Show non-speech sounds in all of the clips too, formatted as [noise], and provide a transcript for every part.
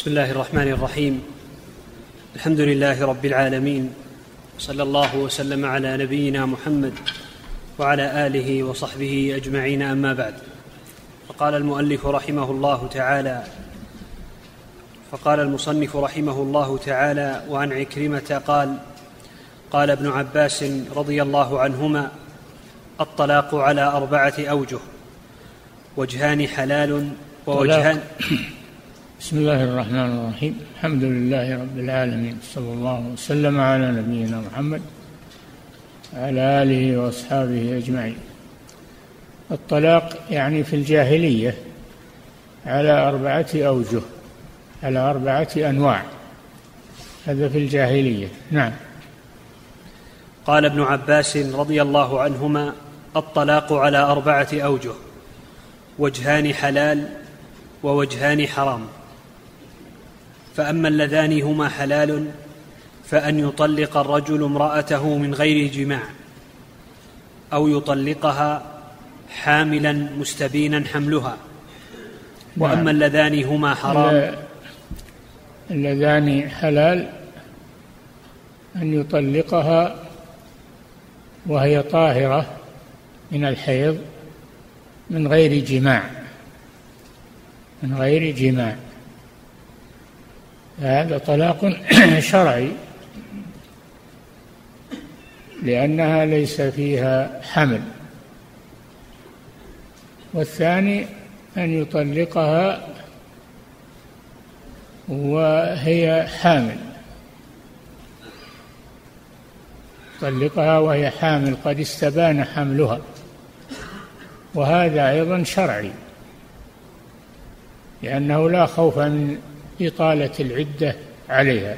بسم الله الرحمن الرحيم. الحمد لله رب العالمين. صلى الله وسلم على نبينا محمد وعلى آله وصحبه أجمعين أما بعد. فقال المؤلف رحمه الله تعالى فقال المصنف رحمه الله تعالى وعن عكرمة قال قال ابن عباس رضي الله عنهما الطلاق على أربعة أوجه وجهان حلال ووجهان بسم الله الرحمن الرحيم. الحمد لله رب العالمين. صلى الله وسلم على نبينا محمد وعلى آله وأصحابه أجمعين. الطلاق يعني في الجاهلية على أربعة أوجه على أربعة أنواع. هذا في الجاهلية. نعم. قال ابن عباس رضي الله عنهما الطلاق على أربعة أوجه وجهان حلال ووجهان حرام. فأما اللذان هما حلال فأن يطلق الرجل امرأته من غير جماع أو يطلقها حاملا مستبينا حملها. وأما نعم. اللذان هما حرام. اللذان حلال أن يطلقها وهي طاهرة من الحيض من غير جماع من غير جماع. هذا طلاق [clears throat] شرعي لأنها ليس فيها حمل. والثاني أن يطلقها وهي حامل. يطلقها وهي حامل قد استبان حملها. وهذا أيضا شرعي لأنه لا خوف من إطالة العدة عليها.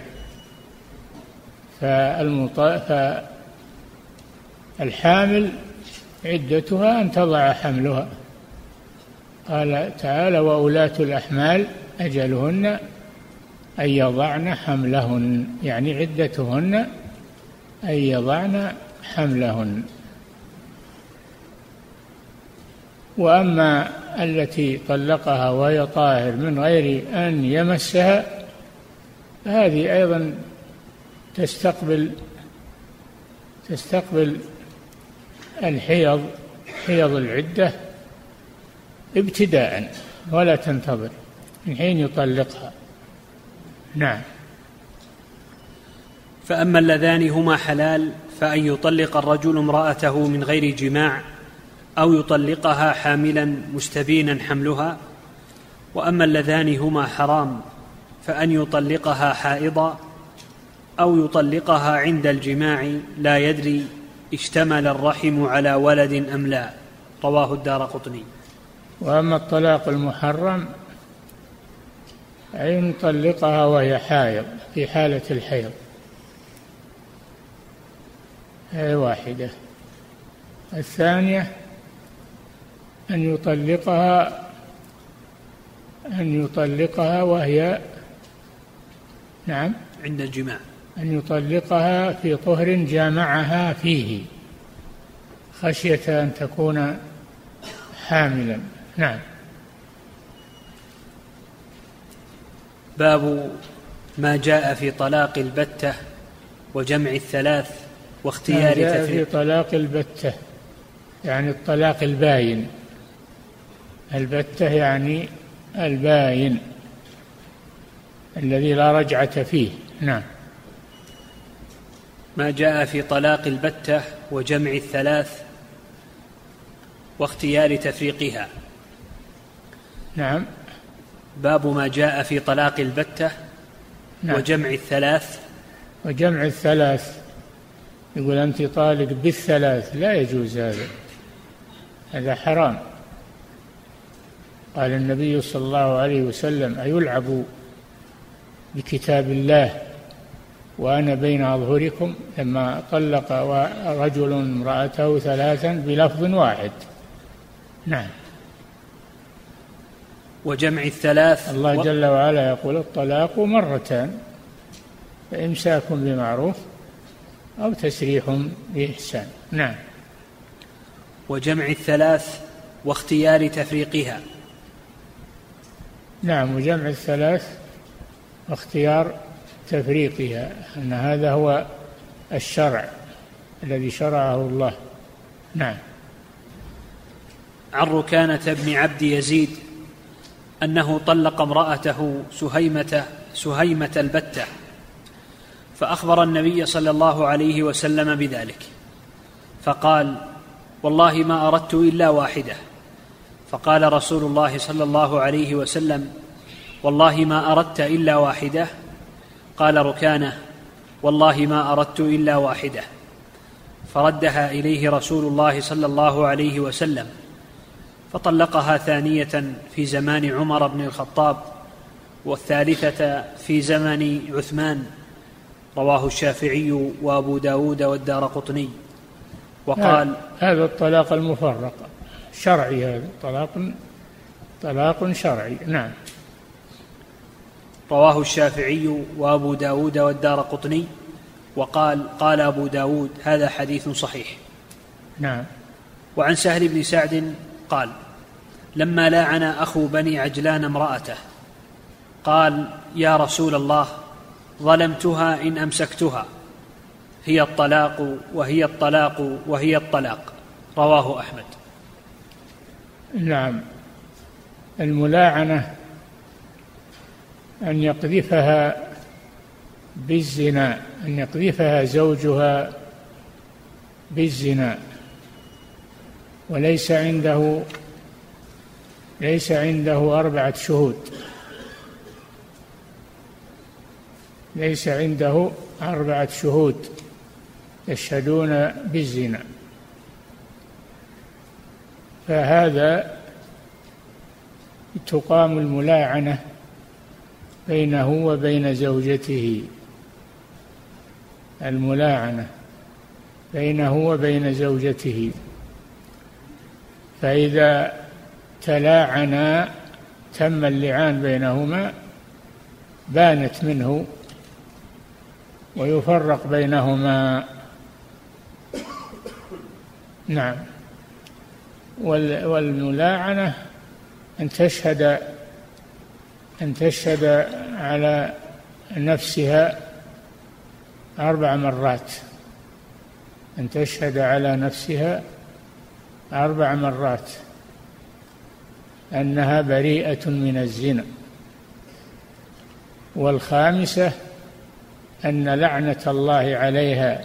فالحامل عدتها أن تضع حملها. قال تعالى وأولاة الأحمال أجلهن أن يضعن حملهن يعني عدتهن أن يضعن حملهن. وأما التي طلقها وهي طاهر من غير أن يمسها هذه أيضا تستقبل تستقبل الحيض حيض العدة ابتداء ولا تنتظر من حين يطلقها. نعم. فأما اللذان هما حلال فأن يطلق الرجل امرأته من غير جماع أو يطلقها حاملا مستبينا حملها وأما اللذان هما حرام فأن يطلقها حائضا أو يطلقها عند الجماع لا يدري اشتمل الرحم على ولد أم لا. رواه الدار قطني. وأما الطلاق المحرم أن يطلقها وهي حائض في حالة الحيض. هي واحدة. الثانية أن يطلقها أن يطلقها وهي نعم عند الجماع. أن يطلقها في طهر جامعها فيه خشية أن تكون حاملا. نعم. باب ما جاء في طلاق البتة وجمع الثلاث واختيار جاء في طلاق البتة يعني الطلاق الباين. البتة يعني الباين الذي لا رجعة فيه. نعم. ما جاء في طلاق البتة وجمع الثلاث واختيار تفريقها. نعم. باب ما جاء في طلاق البتة نعم. وجمع الثلاث. وجمع الثلاث. يقول أنت طالق بالثلاث. لا يجوز هذا. هذا حرام. قال النبي صلى الله عليه وسلم أيلعب بكتاب الله وأنا بين أظهركم؟ لما طلق رجل امرأته ثلاثا بلفظ واحد. نعم. وجمع الثلاث الله و... جل وعلا يقول الطلاق مرتان فإمساك بمعروف أو تسريح بإحسان. نعم. وجمع الثلاث واختيار تفريقها. نعم وجمع الثلاث واختيار تفريقها أن هذا هو الشرع الذي شرعه الله. نعم. عن ركانة بن عبد يزيد أنه طلق امرأته سهيمة سهيمة البتة فأخبر النبي صلى الله عليه وسلم بذلك فقال والله ما أردت إلا واحدة فقال رسول الله صلى الله عليه وسلم والله ما أردت إلا واحدة. قال ركانة والله ما أردت إلا واحدة. فردها إليه رسول الله صلى الله عليه وسلم فطلقها ثانية في زمان عمر بن الخطاب والثالثة في زمن عثمان. رواه الشافعي وأبو داود والدار قطني. وقال هذا الطلاق المفرق. شرعي هذا. طلاق طلاق شرعي. نعم. رواه الشافعي وأبو داود والدار قطني وقال قال أبو داود هذا حديث صحيح. نعم. وعن سهل بن سعد قال لما لاعن أخو بني عجلان امرأته قال يا رسول الله ظلمتها إن أمسكتها هي الطلاق وهي الطلاق وهي الطلاق. رواه أحمد. نعم. الملاعنة أن يقذفها بالزنا أن يقذفها زوجها بالزنا. وليس عنده ليس عنده أربعة شهود. ليس عنده أربعة شهود يشهدون بالزنا. فهذا تقام الملاعنة بينه وبين زوجته. الملاعنة بينه وبين زوجته. فإذا تلاعنا تم اللعان بينهما بانت منه ويفرق بينهما. نعم. والملاعنة أن تشهد أن تشهد على نفسها أربع مرات. أن تشهد على نفسها أربع مرات. أنها بريئة من الزنا. والخامسة أن لعنة الله عليها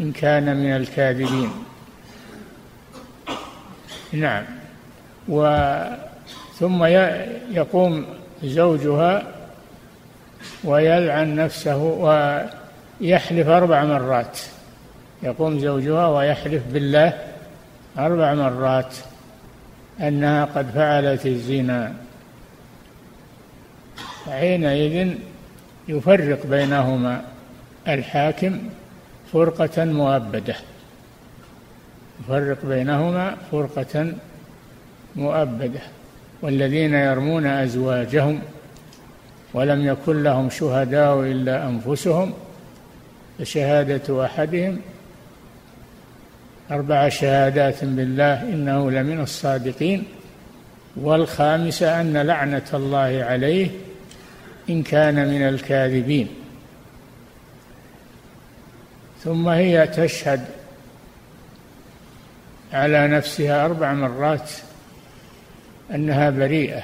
إن كان من الكاذبين. نعم. و ثم يقوم زوجها ويلعن نفسه ويحلف أربع مرات. يقوم زوجها ويحلف بالله أربع مرات أنها قد فعلت الزنا. حينئذ يفرق بينهما الحاكم فرقة مؤبدة. يفرق بينهما فرقة مؤبدة والذين يرمون أزواجهم ولم يكن لهم شهداء إلا أنفسهم فشهادة أحدهم أربع شهادات بالله إنه لمن الصادقين والخامسة أن لعنة الله عليه إن كان من الكاذبين. ثم هي تشهد على نفسها أربع مرات أنها بريئة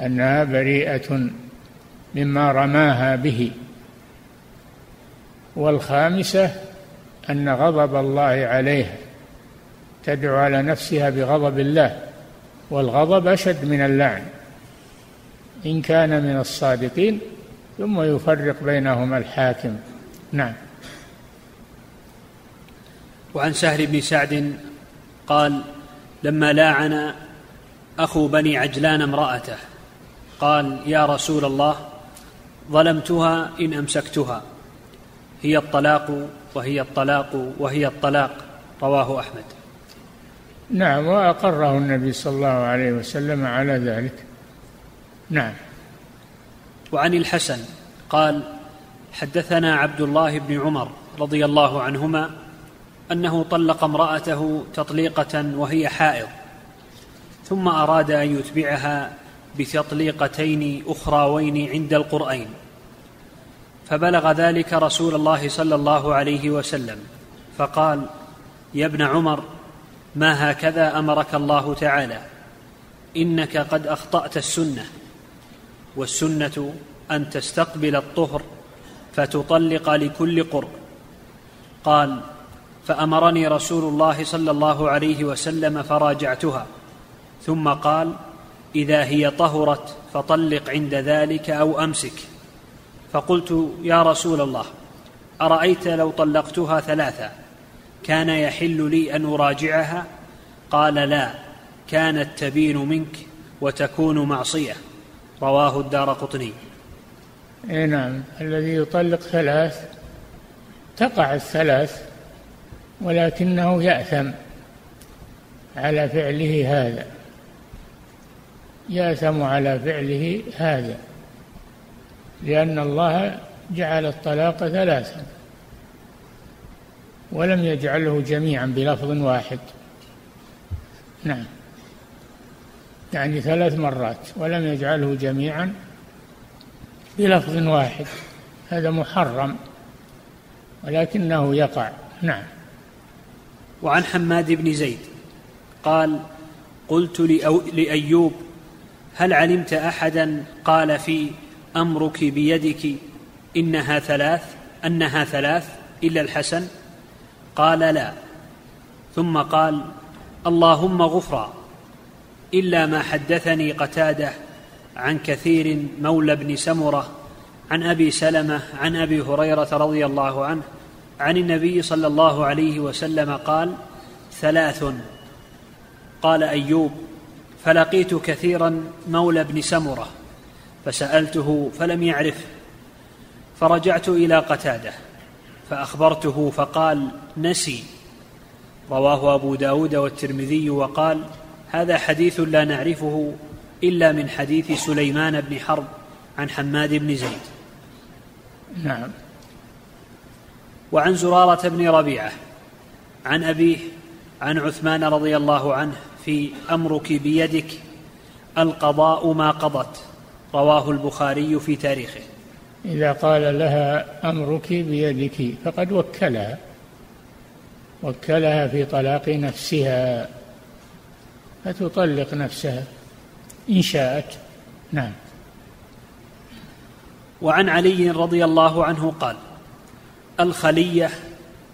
أنها بريئة مما رماها به. والخامسة أن غضب الله عليها تدعو على نفسها بغضب الله والغضب أشد من اللعن. إن كان من الصادقين ثم يفرق بينهما الحاكم. نعم. وعن سهل بن سعد قال لما لاعن أخو بني عجلان امرأته قال يا رسول الله ظلمتها إن أمسكتها هي الطلاق وهي الطلاق وهي الطلاق رواه أحمد. نعم وأقره النبي صلى الله عليه وسلم على ذلك. نعم. وعن الحسن قال حدثنا عبد الله بن عمر رضي الله عنهما أنه طلق امرأته تطليقة وهي حائض ثم أراد أن يتبعها بتطليقتين أخراوين عند القرين فبلغ ذلك رسول الله صلى الله عليه وسلم فقال يا ابن عمر ما هكذا أمرك الله تعالى؟ إنك قد أخطأت السنة والسنة أن تستقبل الطهر فتطلق لكل قرب قال فأمرني رسول الله صلى الله عليه وسلم فراجعتها. ثم قال إذا هي طهرت فطلق عند ذلك أو أمسك. فقلت يا رسول الله أرأيت لو طلقتها ثلاثا كان يحل لي أن أراجعها؟ قال لا كانت تبين منك وتكون معصية. رواه الدار قطني. اي نعم الذي يطلق ثلاث تقع الثلاث. ولكنه يأثم على فعله هذا. يأثم على فعله هذا. لأن الله جعل الطلاق ثلاثا ولم يجعله جميعا بلفظ واحد. نعم. يعني ثلاث مرات ولم يجعله جميعا بلفظ واحد. هذا محرم ولكنه يقع. نعم. وعن حماد بن زيد قال قلت لأيوب هل علمت أحدا قال في أمرك بيدك إنها ثلاث أنها ثلاث إلا الحسن؟ قال لا. ثم قال اللهم غفرا إلا ما حدثني قتادة عن كثير مولى بن سمرة عن أبي سلمة عن أبي هريرة رضي الله عنه عن النبي صلى الله عليه وسلم قال ثلاث. قال أيوب فلقيت كثيرا مولى بن سمرة فسألته فلم يعرفه فرجعت إلى قتادة فأخبرته فقال نسي. رواه أبو داود والترمذي وقال هذا حديث لا نعرفه إلا من حديث سليمان بن حرب عن حماد بن زيد. نعم. وعن زرارة بن ربيعة عن أبيه عن عثمان رضي الله عنه في أمرك بيدك القضاء ما قضت رواه البخاري في تاريخه. إذا قال لها أمرك بيدك فقد وكلها وكلها في طلاق نفسها فتطلق نفسها إن شاءت. نعم. وعن علي رضي الله عنه قال الخلية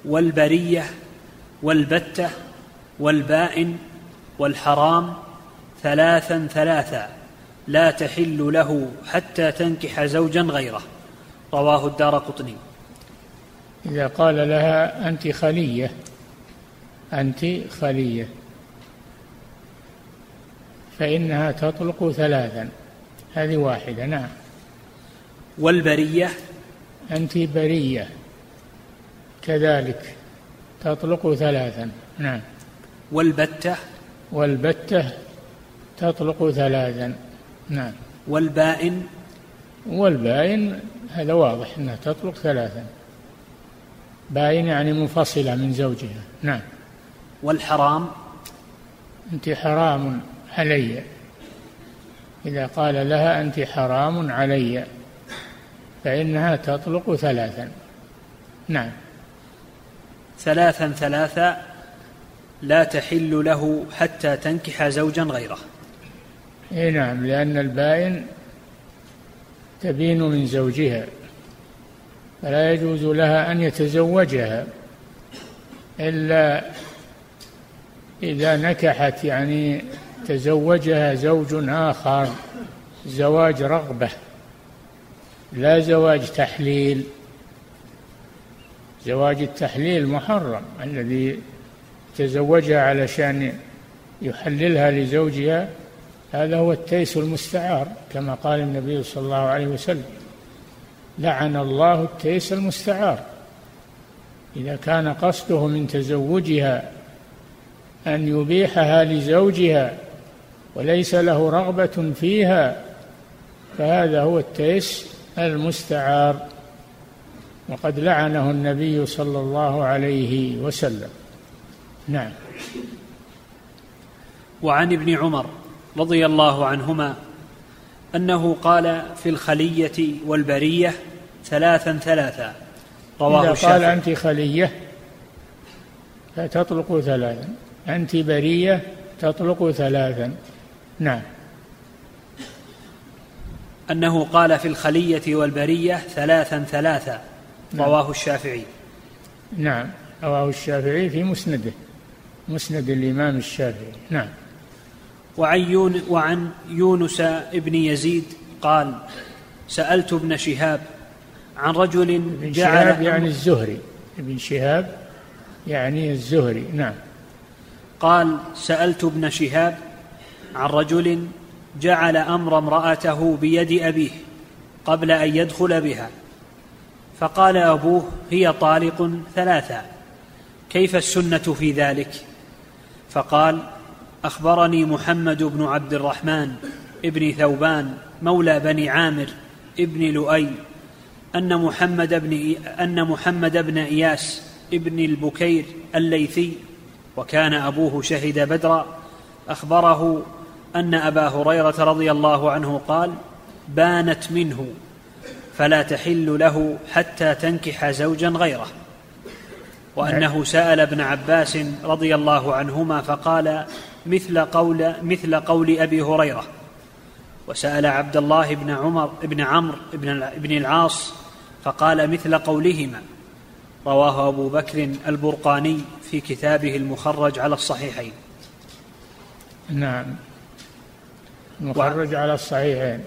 والبرية والبتة والبائن والحرام ثلاثا ثلاثا لا تحل له حتى تنكح زوجا غيره. رواه الدار قطني. إذا قال لها أنت خلية أنت خلية. فإنها تطلق ثلاثا. هذه واحدة نعم. والبرية؟ أنت برية. كذلك تطلق ثلاثا. نعم. والبتة؟ والبتة تطلق ثلاثا. نعم. والبائن؟ والبائن هذا واضح أنها تطلق ثلاثا. باين يعني منفصلة من زوجها. نعم. والحرام؟ أنت حرام علي. إذا قال لها أنت حرام علي فإنها تطلق ثلاثا. نعم. ثلاثا ثلاثا لا تحل له حتى تنكح زوجا غيره. إي نعم لأن البائن تبين من زوجها فلا يجوز لها أن يتزوجها إلا إذا نكحت يعني تزوجها زوج آخر زواج رغبة لا زواج تحليل. زواج التحليل محرم الذي تزوجها علشان يحللها لزوجها هذا هو التيس المستعار كما قال النبي صلى الله عليه وسلم. لعن الله التيس المستعار. إذا كان قصده من تزوجها أن يبيحها لزوجها وليس له رغبة فيها فهذا هو التيس المستعار. وقد لعنه النبي صلى الله عليه وسلم. نعم. وعن ابن عمر رضي الله عنهما أنه قال في الخلية والبرية ثلاثا ثلاثا. رواه إذا الشافعي. قال أنت خلية فتطلق ثلاثا. أنت برية تطلق ثلاثا. نعم. أنه قال في الخلية والبرية ثلاثا ثلاثا. رواه الشافعي. نعم. رواه الشافعي في مسنده. مسند الإمام الشافعي. نعم. وعن, وعن يونس ابن يزيد قال سألت ابن شهاب عن رجل ابن جعل شهاب يعني الزهري. ابن شهاب يعني الزهري. نعم. قال سألت ابن شهاب عن رجل جعل أمر امرأته بيد أبيه قبل أن يدخل بها. فقال أبوه هي طالق ثلاثا كيف السنة في ذلك؟ فقال أخبرني محمد بن عبد الرحمن ابن ثوبان مولى بني عامر ابن لؤي أن محمد بن أن محمد بن إياس ابن البكير الليثي وكان أبوه شهد بدرا أخبره أن أبا هريرة رضي الله عنه قال بانت منه فلا تحل له حتى تنكح زوجا غيره. وأنه سأل ابن عباس رضي الله عنهما فقال مثل قول مثل قول أبي هريرة. وسأل عبد الله بن عمر بن عمرو بن بن العاص فقال مثل قولهما. رواه أبو بكر البرقاني في كتابه المخرج على الصحيحين. نعم. المخرج و... على الصحيحين.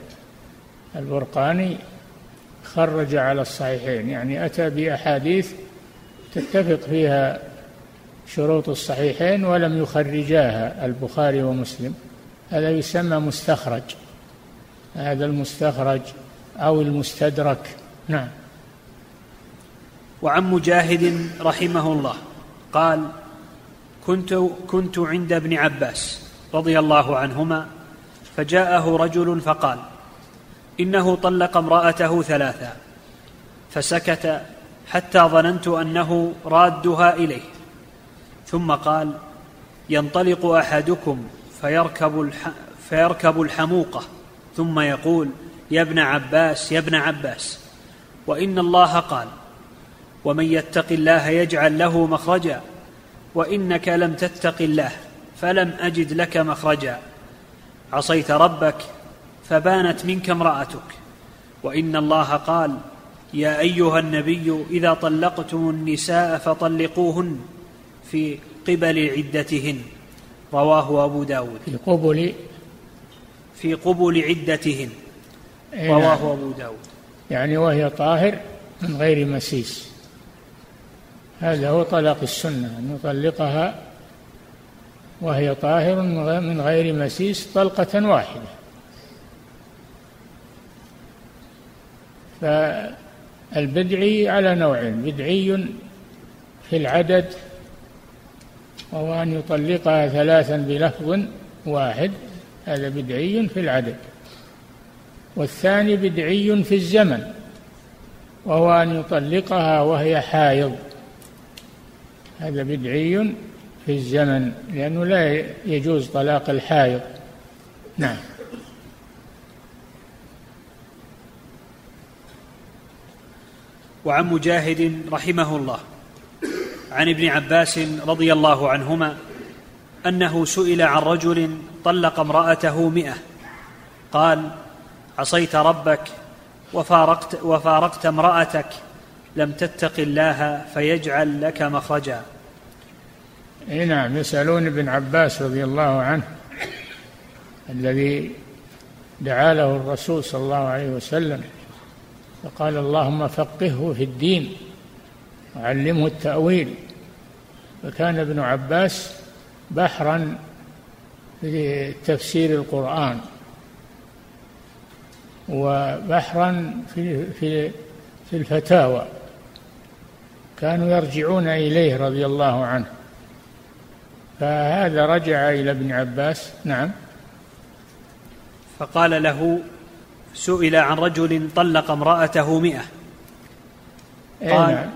البرقاني خرج على الصحيحين. يعني أتى بأحاديث تتفق فيها شروط الصحيحين ولم يخرجاها البخاري ومسلم. هذا يسمى مستخرج. هذا المستخرج أو المستدرك. نعم. وعن مجاهد رحمه الله قال كنت كنت عند ابن عباس رضي الله عنهما فجاءه رجل فقال إنه طلق امرأته ثلاثا فسكت حتى ظننت أنه رادها إليه. ثم قال ينطلق أحدكم فيركب الح... فيركب الحموقة. ثم يقول يا ابن عباس يا ابن عباس. وإن الله قال ومن يتق الله يجعل له مخرجا وإنك لم تتق الله فلم أجد لك مخرجا. عصيت ربك فبانت منك امرأتك. وإن الله قال يا أيها النبي إذا طلقتم النساء فطلقوهن في قبل عدتهن. رواه أبو داود. في قبل في قبل عدتهن. نعم. رواه أبو داود. يعني وهي طاهر من غير مسيس. هذا هو طلاق السنة أن يطلقها وهي طاهر من غير مسيس طلقة واحدة. ف البدعي على نوعين بدعي في العدد وهو أن يطلقها ثلاثا بلفظ واحد هذا بدعي في العدد. والثاني بدعي في الزمن وهو أن يطلقها وهي حائض. هذا بدعي في الزمن لأنه لا يجوز طلاق الحائض. نعم. وعن مجاهد رحمه الله. عن ابن عباس رضي الله عنهما أنه سئل عن رجل طلق امرأته مئة. قال عصيت ربك وفارقت, وفارقت امرأتك لم تتق الله فيجعل لك مخرجا. اي نعم يسألون ابن عباس رضي الله عنه الذي دعا له الرسول صلى الله عليه وسلم فقال اللهم فقهه في الدين وعلمه التأويل. فكان ابن عباس بحرا في تفسير القرآن وبحرا في في في الفتاوى. كانوا يرجعون إليه رضي الله عنه. فهذا رجع إلى ابن عباس. نعم. فقال له سئل عن رجل طلق امرأته مئة. قال نعم.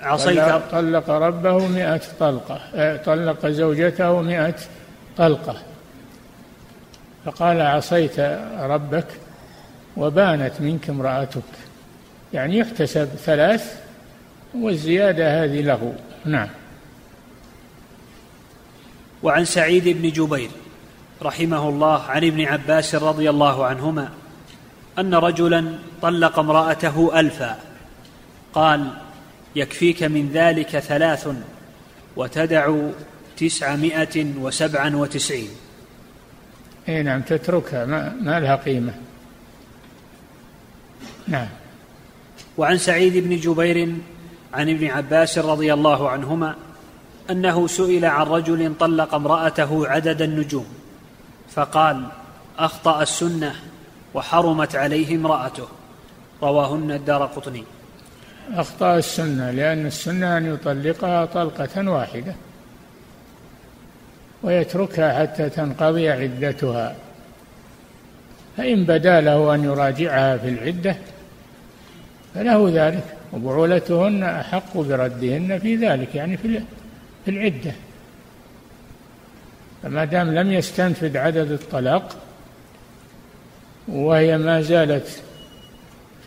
عصيت طلق ربه مئة طلقة. طلق زوجته مئة طلقة. فقال عصيت ربك وبانت منك امرأتك. يعني يحتسب ثلاث والزيادة هذه له. نعم. وعن سعيد بن جبير رحمه الله عن ابن عباس رضي الله عنهما أن رجلا طلق امرأته الفا. قال يكفيك من ذلك ثلاث وتدع تسعمائة وسبعا وتسعين. إي نعم تتركها ما, ما لها قيمة. نعم. وعن سعيد بن جبير عن ابن عباس رضي الله عنهما أنه سئل عن رجل طلق امرأته عدد النجوم فقال أخطأ السنة وحرمت عليه امرأته. رواهن الدار قطني. أخطأ السنة لأن السنة أن يطلقها طلقة واحدة. ويتركها حتى تنقضي عدتها. فإن بدا له أن يراجعها في العدة فله ذلك. وبعولتهن أحق بردهن في ذلك يعني في العدة. فما دام لم يستنفد عدد الطلاق وهي ما زالت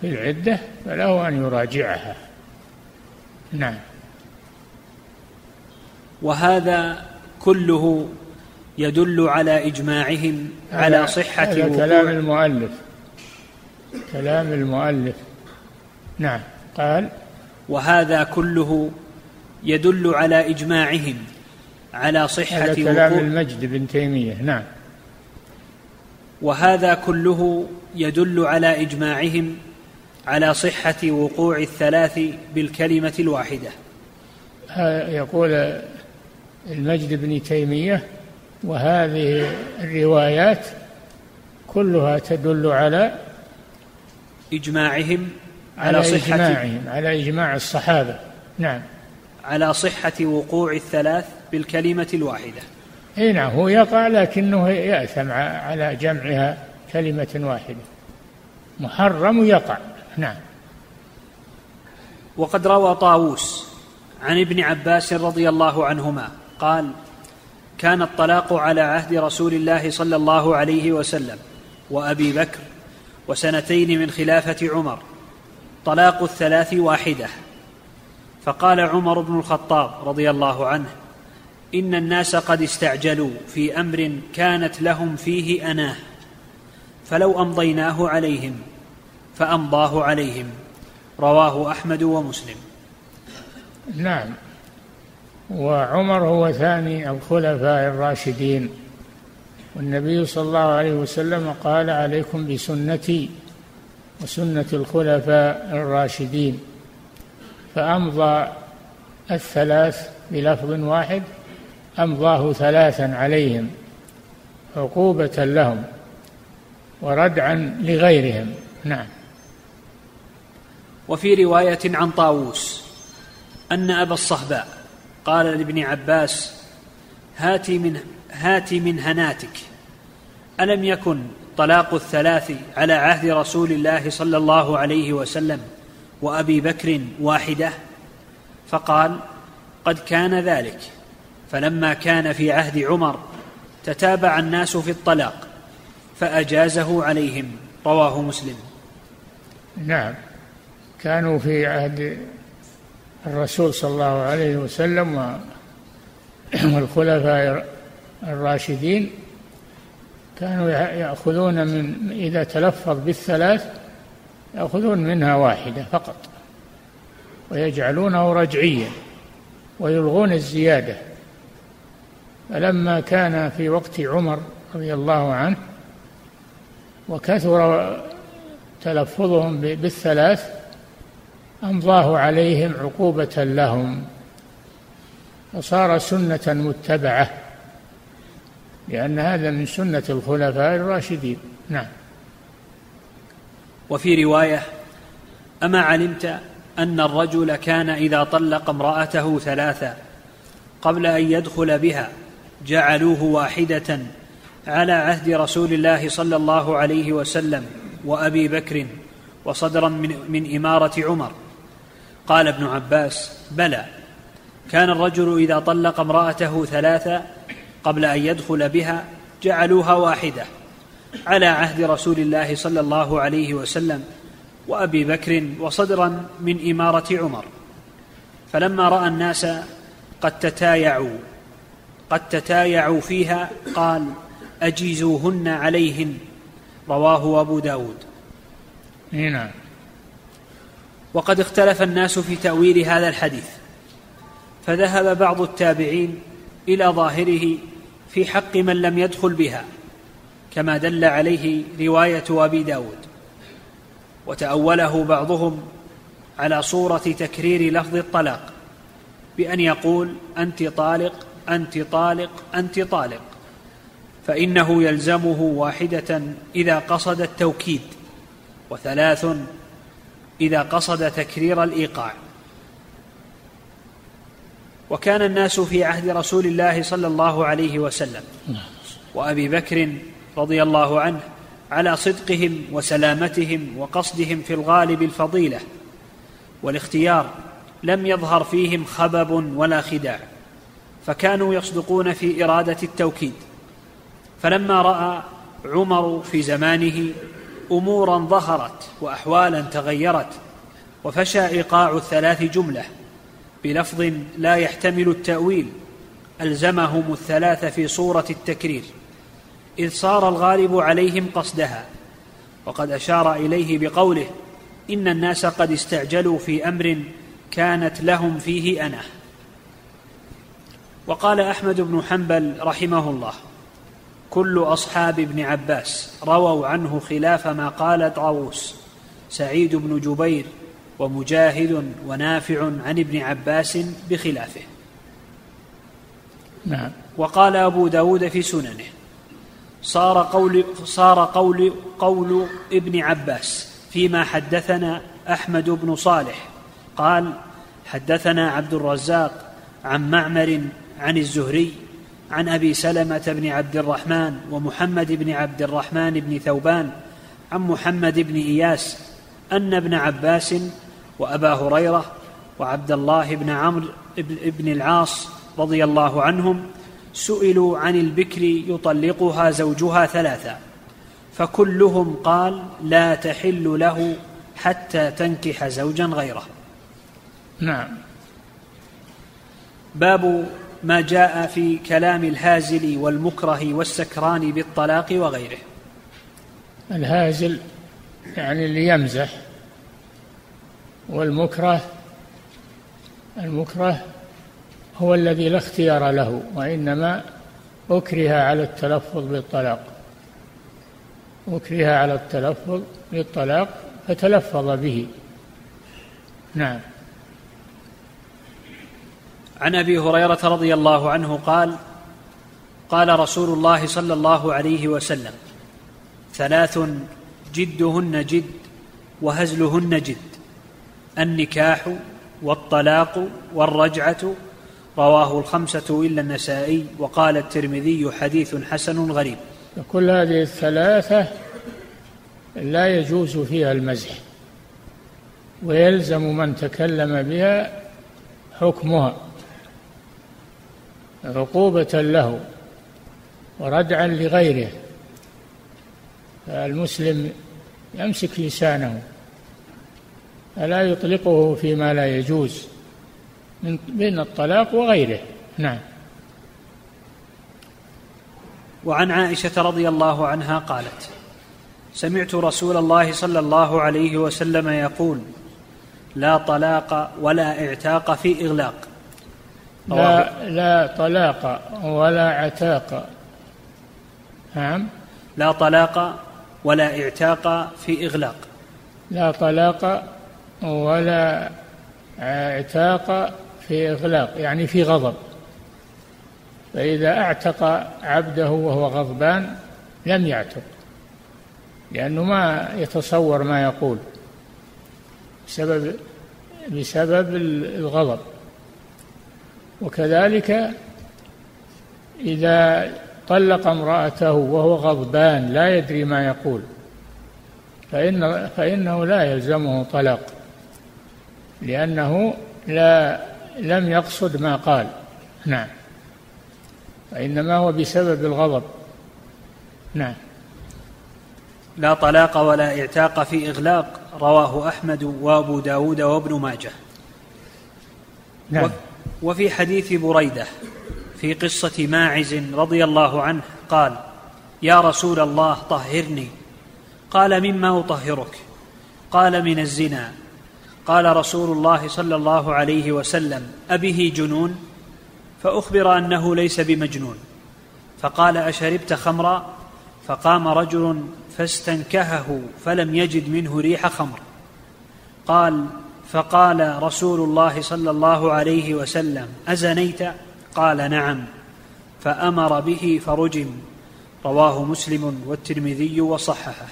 في العدة فله أن يراجعها. نعم. وهذا كله يدل على إجماعهم على صحة هذا كلام المؤلف. كلام المؤلف. نعم. قال وهذا كله يدل على إجماعهم على صحة هذا كلام المجد بن تيمية. نعم. وهذا كله يدل على إجماعهم على صحة وقوع الثلاث بالكلمة الواحدة. يقول المجد بن تيمية وهذه الروايات كلها تدل على إجماعهم على, على صحة إجماعهم على إجماع الصحابة. نعم. على صحة وقوع الثلاث بالكلمة الواحدة. اي نعم هو يقع لكنه يأثم على جمعها كلمة واحدة. محرم يقع نعم. وقد روى طاووس عن ابن عباس رضي الله عنهما قال كان الطلاق على عهد رسول الله صلى الله عليه وسلم وأبي بكر وسنتين من خلافة عمر طلاق الثلاث واحدة. فقال عمر بن الخطاب رضي الله عنه إن الناس قد استعجلوا في أمر كانت لهم فيه أناه فلو أمضيناه عليهم فأمضاه عليهم رواه أحمد ومسلم. نعم. وعمر هو ثاني الخلفاء الراشدين. والنبي صلى الله عليه وسلم قال عليكم بسنتي وسنة الخلفاء الراشدين. فأمضى الثلاث بلفظ واحد أمضاه ثلاثا عليهم عقوبة لهم وردعا لغيرهم. نعم. وفي رواية عن طاووس أن أبا الصهباء قال لابن عباس هات من هات من هناتك. ألم يكن طلاق الثلاث على عهد رسول الله صلى الله عليه وسلم وأبي بكر واحدة؟ فقال قد كان ذلك. فلما كان في عهد عمر تتابع الناس في الطلاق فأجازه عليهم رواه مسلم. نعم. كانوا في عهد الرسول صلى الله عليه وسلم [clears throat] والخلفاء الراشدين. كانوا يأخذون من إذا تلفظ بالثلاث يأخذون منها واحدة فقط ويجعلونه رجعيا ويلغون الزيادة. فلما كان في وقت عمر رضي الله عنه وكثر تلفظهم بالثلاث أمضاه عليهم عقوبة لهم فصار سنة متبعة لأن هذا من سنة الخلفاء الراشدين. نعم. وفي رواية أما علمت أن الرجل كان إذا طلق امرأته ثلاثا قبل أن يدخل بها جعلوه واحدة على عهد رسول الله صلى الله عليه وسلم وأبي بكر وصدرا من, من إمارة عمر. قال ابن عباس بلى. كان الرجل إذا طلق امرأته ثلاثا قبل أن يدخل بها جعلوها واحدة على عهد رسول الله صلى الله عليه وسلم وأبي بكر وصدرا من إمارة عمر. فلما رأى الناس قد تتايعوا قد تتايعوا فيها قال أجيزوهن عليهن رواه أبو داود. نعم. وقد اختلف الناس في تأويل هذا الحديث فذهب بعض التابعين إلى ظاهره في حق من لم يدخل بها كما دل عليه رواية أبي داود. وتأوله بعضهم على صورة تكرير لفظ الطلاق بأن يقول أنت طالق أنت طالق أنت طالق. فإنه يلزمه واحدة إذا قصد التوكيد وثلاث إذا قصد تكرير الإيقاع. وكان الناس في عهد رسول الله صلى الله عليه وسلم وأبي بكر رضي الله عنه على صدقهم وسلامتهم وقصدهم في الغالب الفضيلة والاختيار لم يظهر فيهم خبب ولا خداع. فكانوا يصدقون في إرادة التوكيد. فلما رأى عمر في زمانه أمورا ظهرت وأحوالا تغيرت وفشى إيقاع الثلاث جملة بلفظ لا يحتمل التأويل ألزمهم الثلاث في صورة التكرير إذ صار الغالب عليهم قصدها. وقد أشار إليه بقوله إن الناس قد استعجلوا في أمر كانت لهم فيه اناه وقال أحمد بن حنبل رحمه الله كل أصحاب ابن عباس رووا عنه خلاف ما قال طاووس سعيد بن جبير ومجاهد ونافع عن ابن عباس بخلافه. نعم. وقال أبو داود في سننه صار قول, صار قول, قول ابن عباس فيما حدثنا أحمد بن صالح قال حدثنا عبد الرزاق عن معمر عن الزهري عن أبي سلمة بن عبد الرحمن ومحمد بن عبد الرحمن بن ثوبان عن محمد بن إياس أن ابن عباس وأبا هريرة وعبد الله بن عمرو بن العاص رضي الله عنهم سئلوا عن البكر يطلقها زوجها ثلاثا فكلهم قال لا تحل له حتى تنكح زوجا غيره. نعم. باب ما جاء في كلام الهازل والمكره والسكران بالطلاق وغيره. الهازل يعني اللي يمزح والمكره المكره هو الذي لا اختيار له وإنما أكره على التلفظ بالطلاق. أكره على التلفظ بالطلاق فتلفظ به. نعم. عن أبي هريرة رضي الله عنه قال قال رسول الله صلى الله عليه وسلم ثلاث جدهن جد وهزلهن جد النكاح والطلاق والرجعة. رواه الخمسة إلا النسائي وقال الترمذي حديث حسن غريب. كل هذه الثلاثة لا يجوز فيها المزح ويلزم من تكلم بها حكمها. عقوبة له وردعا لغيره فالمسلم يمسك لسانه فلا يطلقه فيما لا يجوز من بين الطلاق وغيره. نعم. وعن عائشة رضي الله عنها قالت سمعت رسول الله صلى الله عليه وسلم يقول لا طلاق ولا اعتاق في إغلاق. لا لا طلاق ولا عتاق. نعم. لا طلاق ولا اعتاق في إغلاق. لا طلاق ولا اعتاق في إغلاق يعني في غضب. فإذا اعتق عبده وهو غضبان لم يعتق لأنه ما يتصور ما يقول بسبب بسبب الغضب. وكذلك إذا طلق امرأته وهو غضبان لا يدري ما يقول فإن فإنه لا يلزمه طلاق لأنه لا لم يقصد ما قال. نعم. وإنما هو بسبب الغضب. نعم. لا طلاق ولا اعتاق في إغلاق رواه أحمد وأبو داود وابن ماجه. نعم. وفي حديث بريدة في قصة ماعز رضي الله عنه قال يا رسول الله طهرني. قال مما أطهرك؟ قال من الزنا. قال رسول الله صلى الله عليه وسلم أبه جنون؟ فأخبر أنه ليس بمجنون. فقال أشربت خمرا؟ فقام رجل فاستنكهه فلم يجد منه ريح خمر. قال فقال رسول الله صلى الله عليه وسلم أزنيت؟ قال نعم. فأمر به فرجم. رواه مسلم والترمذي وصححه.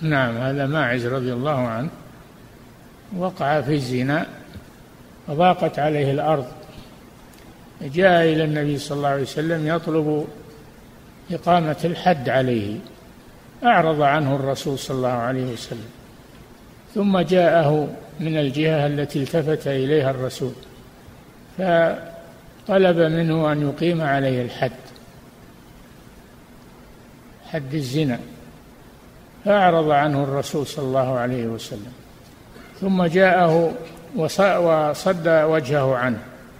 نعم هذا ماعز رضي الله عنه. وقع في الزنا وضاقت عليه الأرض. جاء إلى النبي صلى الله عليه وسلم يطلب إقامة الحد عليه. أعرض عنه الرسول صلى الله عليه وسلم. ثم جاءه من الجهة التي التفت إليها الرسول فطلب منه أن يقيم عليه الحد حد الزنا فأعرض عنه الرسول صلى الله عليه وسلم ثم جاءه وصد وجهه عنه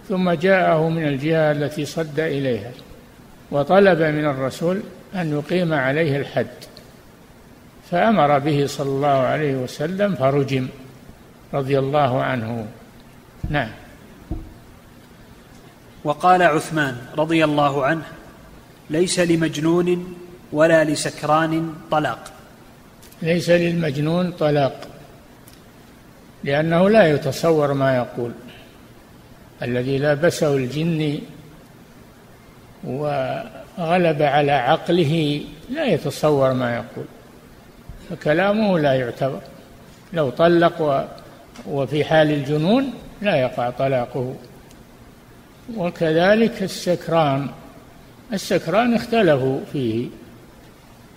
ثم جاءه من الجهة التي صد إليها وطلب من الرسول أن يقيم عليه الحد فأمر به صلى الله عليه وسلم فرجم. رضي الله عنه. نعم. وقال عثمان رضي الله عنه ليس لمجنون ولا لسكران طلاق. ليس للمجنون طلاق لأنه لا يتصور ما يقول. الذي لابسه الجن وغلب على عقله لا يتصور ما يقول فكلامه لا يعتبر لو طلق وفي حال الجنون لا يقع طلاقه. وكذلك السكران. السكران اختلفوا فيه.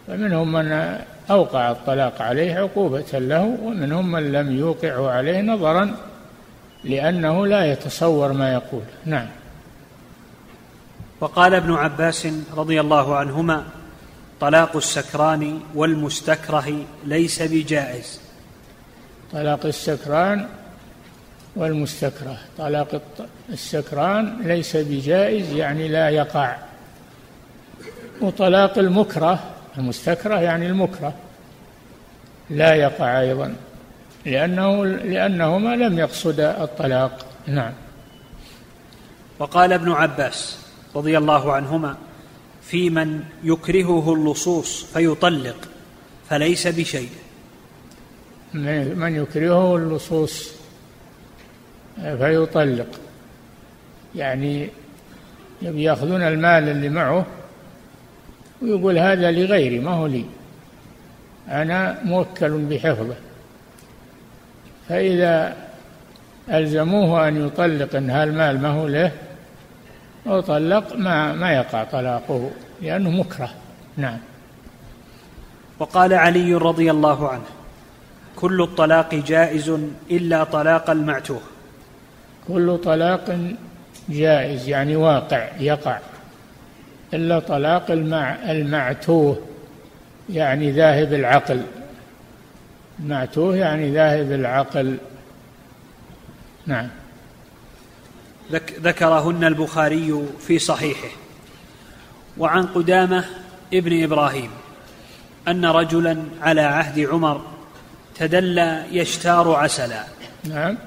فمنهم من أوقع الطلاق عليه عقوبة له ومنهم من لم يوقعه عليه نظرا لأنه لا يتصور ما يقول. نعم. وقال ابن عباس رضي الله عنهما طلاق السكران والمستكره ليس بجائز. طلاق السكران والمستكره. طلاق السكران ليس بجائز يعني لا يقع. وطلاق المكره المستكره يعني المكره لا يقع أيضا لأنه لأنهما لم يقصدا الطلاق. نعم. وقال ابن عباس رضي الله عنهما في من يكرهه اللصوص فيطلق فليس بشيء. من يكرهه اللصوص فيطلق. يعني يأخذون المال اللي معه ويقول هذا لغيري ما هو لي. أنا موكل بحفظه. فإذا ألزموه أن يطلق إن هالمال ما هو له أو طلق ما ما يقع طلاقه لأنه مكره. نعم. وقال علي رضي الله عنه كل الطلاق جائز إلا طلاق المعتوه. كل طلاق جائز يعني واقع يقع. إلا طلاق المع المعتوه يعني ذاهب العقل. معتوه يعني ذاهب العقل. نعم. ذكرهن البخاري في صحيحه. وعن قدامة ابن إبراهيم أن رجلا على عهد عمر تدلى يشتار عسلا. نعم.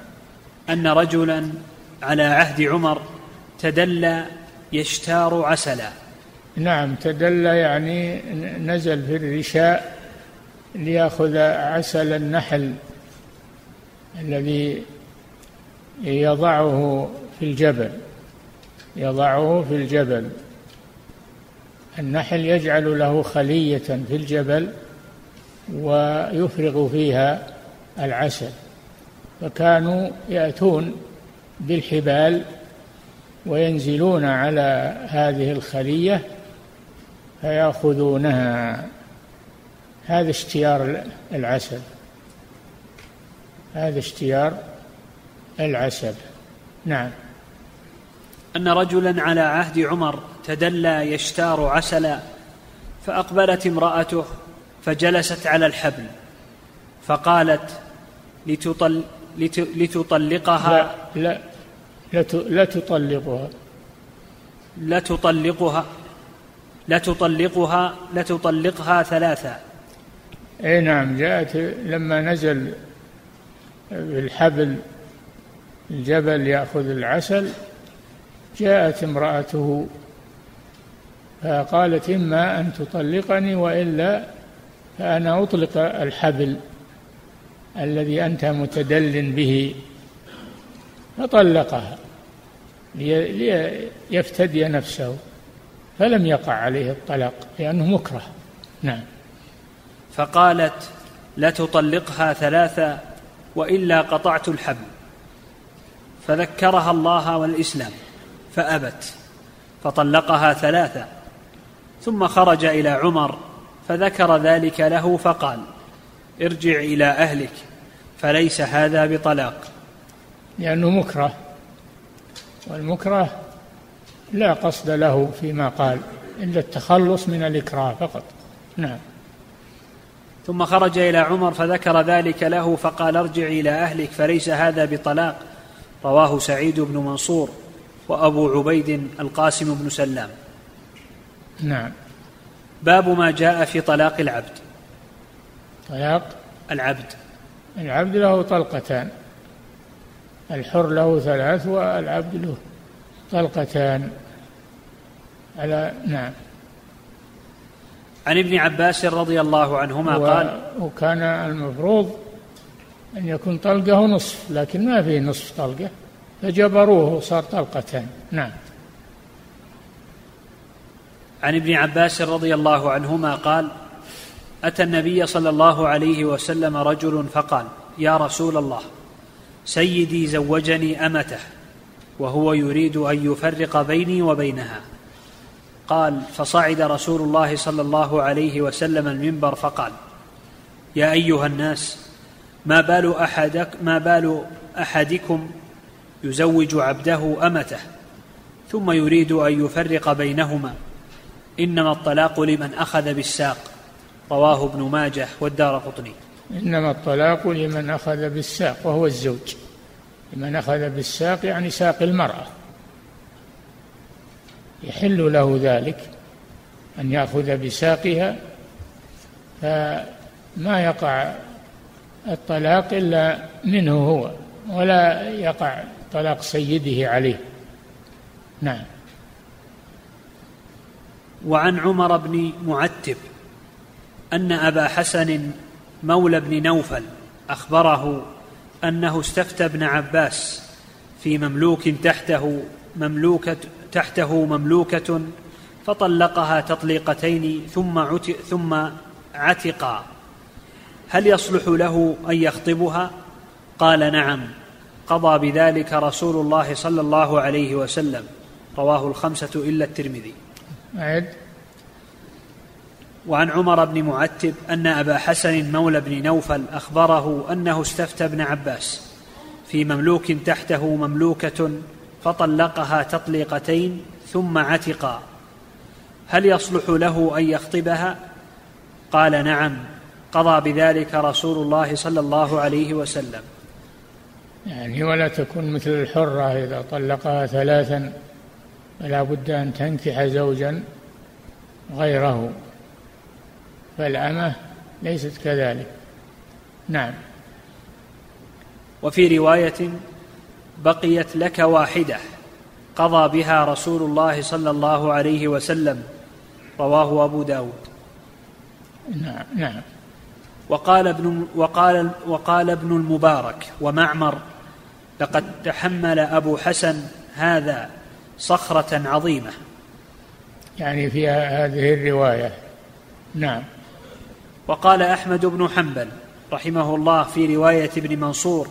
أن رجلا على عهد عمر تدلى يشتار عسلا. نعم تدلى يعني نزل في الرشاء ليأخذ عسل النحل الذي يضعه في الجبل. يضعه في الجبل. النحل يجعل له خلية في الجبل. ويفرغ فيها العسل فكانوا يأتون بالحبال وينزلون على هذه الخلية فيأخذونها. هذا اشتيار العسل هذا اشتيار العسل. نعم. أن رجلا على عهد عمر تدلى يشتار عسلا فأقبلت امرأته فجلست على الحبل فقالت لتطل لتطلقها لا لا لا تطلقها لا تطلقها لا تطلقها لا تطلقها ثلاثا أي نعم جاءت لما نزل بالحبل الجبل يأخذ العسل جاءت امرأته فقالت إما أن تطلقني وإلا فأنا أطلق الحبل الذي أنت متدل به فطلقها ليفتدي نفسه فلم يقع عليه الطلاق لأنه مكره. نعم. فقالت لا تطلقها ثلاثة وإلا قطعت الحبل. فذكرها الله والإسلام فأبت فطلقها ثلاثة ثم خرج إلى عمر فذكر ذلك له فقال ارجع إلى أهلك فليس هذا بطلاق. لأنه مكره. والمكره لا قصد له فيما قال إلا التخلص من الإكراه فقط. نعم. ثم خرج إلى عمر فذكر ذلك له فقال ارجع إلى أهلك فليس هذا بطلاق. رواه سعيد بن منصور وأبو عبيد القاسم بن سلام. نعم. باب ما جاء في طلاق العبد. طلاق؟ العبد. العبد له طلقتان. الحر له ثلاث والعبد له طلقتان. على نعم. عن ابن عباس رضي الله عنهما قال وكان المفروض أن يكون طلقة ونصف لكن ما في نصف طلقة فجبروه وصار طلقتان. نعم. عن ابن عباس رضي الله عنهما قال أتى النبي صلى الله عليه وسلم رجل فقال يا رسول الله سيدي زوجني أمته وهو يريد أن يفرق بيني وبينها. قال فصعد رسول الله صلى الله عليه وسلم المنبر فقال يا أيها الناس ما بال أحدك ما بال أحدكم يزوج عبده أمته ثم يريد أن يفرق بينهما؟ إنما الطلاق لمن أخذ بالساق. رواه ابن ماجه والدار قطني. إنما الطلاق لمن أخذ بالساق وهو الزوج. لمن أخذ بالساق يعني ساق المرأة. يحل له ذلك أن يأخذ بساقها فما يقع الطلاق إلا منه هو ولا يقع طلاق سيده عليه. نعم. وعن عمر بن معتب أن أبا حسن مولى بن نوفل أخبره أنه استفتى ابن عباس في مملوك تحته مملوكة تحته مملوكة فطلقها تطليقتين ثم ثم عتقا هل يصلح له أن يخطبها؟ قال نعم قضى بذلك رسول الله صلى الله عليه وسلم. رواه الخمسة إلا الترمذي. عد وعن عمر بن معتب أن أبا حسن مولى بن نوفل أخبره أنه استفتى ابن عباس في مملوك تحته مملوكة فطلقها تطليقتين ثم عتقا. هل يصلح له أن يخطبها؟ قال نعم قضى بذلك رسول الله صلى الله عليه وسلم. يعني ولا تكون مثل الحرة إذا طلقها ثلاثا. فلا بد أن تنكح زوجا غيره فالأمة ليست كذلك. نعم. وفي رواية بقيت لك واحدة قضى بها رسول الله صلى الله عليه وسلم رواه أبو داود. نعم نعم. وقال ابن وقال وقال ابن المبارك ومعمر لقد تحمل أبو حسن هذا صخرة عظيمة. يعني في هذه الرواية. نعم. وقال أحمد بن حنبل رحمه الله في رواية ابن منصور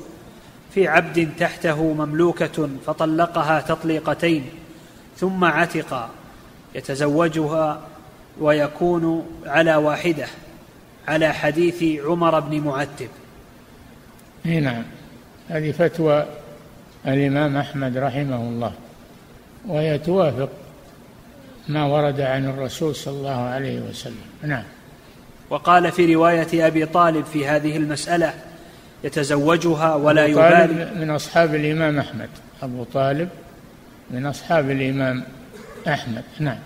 في عبد تحته مملوكة فطلقها تطليقتين ثم عتق يتزوجها ويكون على واحدة على حديث عمر بن معتب. نعم. هذه فتوى الإمام أحمد رحمه الله. وهي توافق ما ورد عن الرسول صلى الله عليه وسلم. نعم. وقال في رواية أبي طالب في هذه المسألة يتزوجها ولا يبالي. من أصحاب الإمام أحمد. أبو طالب من أصحاب الإمام أحمد. نعم.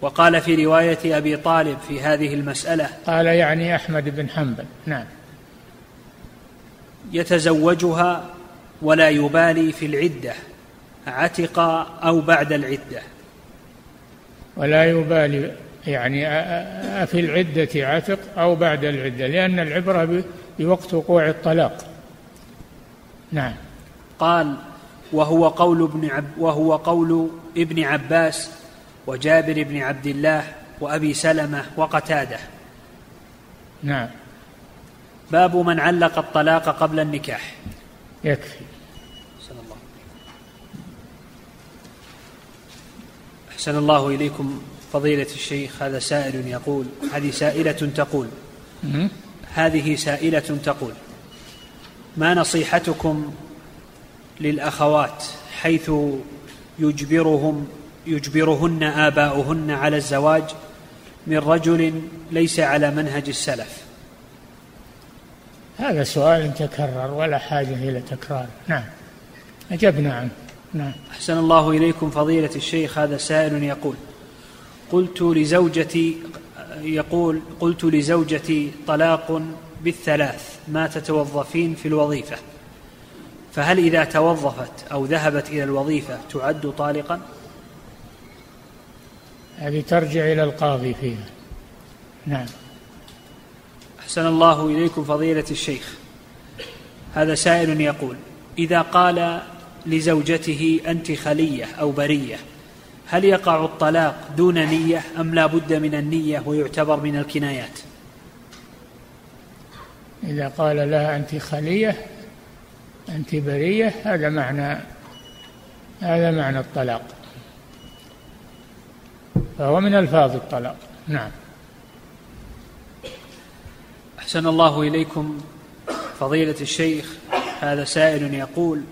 وقال في رواية أبي طالب في هذه المسألة قال يعني أحمد بن حنبل. نعم. يتزوجها ولا يبالي في العدة. عتق أو بعد العدة. ولا يبالي يعني أفي العدة عتق أو بعد العدة لأن العبرة بوقت وقوع الطلاق. نعم. قال وهو قول ابن عب وهو قول ابن عباس وجابر بن عبد الله وأبي سلمة وقتادة. نعم. باب من علق الطلاق قبل النكاح. يكفي أحسن الله أحسن الله إليكم فضيلة الشيخ هذا سائل يقول هذه سائلة تقول. هذه سائلة تقول ما نصيحتكم للأخوات حيث يجبرهم يجبرهن آباؤهن على الزواج من رجل ليس على منهج السلف؟ هذا سؤال تكرر ولا حاجة إلى تكرار. نعم أجبنا عنه. نعم. أحسن الله إليكم فضيلة الشيخ هذا سائل يقول قلت لزوجتي يقول قلت لزوجتي طلاق بالثلاث ما تتوظفين في الوظيفة فهل إذا توظفت أو ذهبت إلى الوظيفة تعد طالقا؟ هذه ترجع إلى القاضي فيها. نعم. أحسن الله إليكم فضيلة الشيخ هذا سائل يقول إذا قال لزوجته أنت خلية أو برية. هل يقع الطلاق دون نية أم لا بد من النية ويعتبر من الكنايات؟ إذا قال لها أنت خلية أنت برية هذا معنى هذا معنى الطلاق. فهو من ألفاظ الطلاق. نعم. أحسن الله إليكم فضيلة الشيخ هذا سائل يقول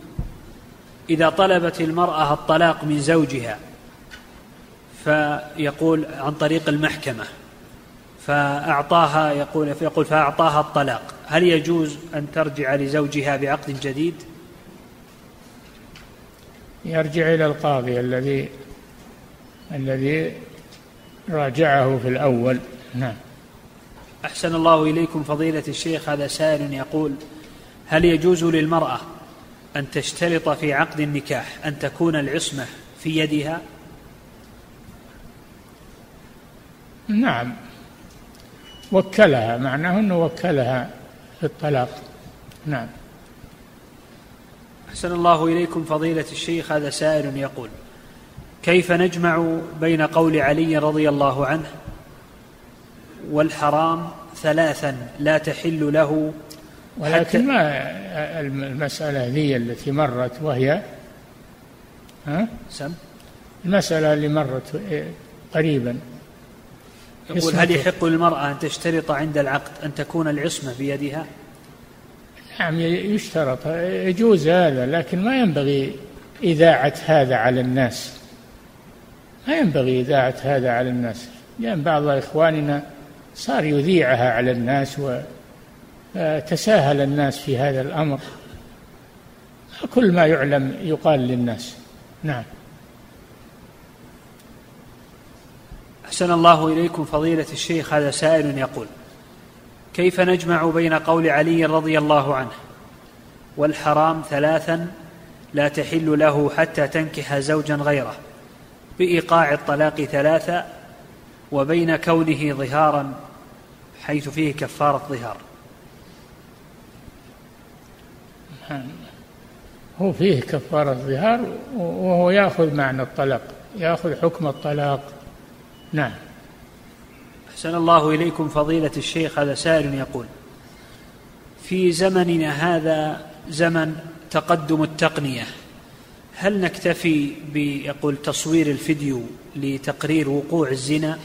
إذا طلبت المرأة الطلاق من زوجها فيقول عن طريق المحكمة فأعطاها يقول فيقول فأعطاها الطلاق. هل يجوز أن ترجع لزوجها بعقد جديد؟ يرجع إلى القاضي الذي الذي راجعه في الأول. نعم. أحسن الله إليكم فضيلة الشيخ. هذا سائل يقول هل يجوز للمرأة أن تشترط في عقد النكاح أن تكون العصمة في يدها؟ نعم. وكلها معناه أنه وكلها في الطلاق. نعم. أحسن الله إليكم فضيلة الشيخ هذا سائل يقول كيف نجمع بين قول علي رضي الله عنه والحرام ثلاثا لا تحل له ولكن ما المسألة ذي التي مرت وهي ها؟ سم. المسألة اللي مرت قريبا. يقول هل يحق للمرأة أن تشترط عند العقد أن تكون العصمة بيدها؟ نعم يشترط. يجوز هذا لكن ما ينبغي إذاعة هذا على الناس. ما ينبغي إذاعة هذا على الناس. لأن بعض إخواننا صار يذيعها على الناس وتساهل الناس في هذا الأمر. كل ما يعلم يقال للناس. نعم. أحسن الله إليكم فضيلة الشيخ هذا سائل يقول كيف نجمع بين قول علي رضي الله عنه والحرام ثلاثا لا تحل له حتى تنكح زوجا غيره بإيقاع الطلاق ثلاثا وبين كونه ظهارا حيث فيه كفارة ظهار. هو فيه كفارة ظهار وهو يأخذ معنى الطلاق يأخذ حكم الطلاق. نعم. أحسن الله إليكم فضيلة الشيخ هذا سائل يقول في زمننا هذا زمن تقدم التقنية هل نكتفي بيقول تصوير الفيديو لتقرير وقوع الزنا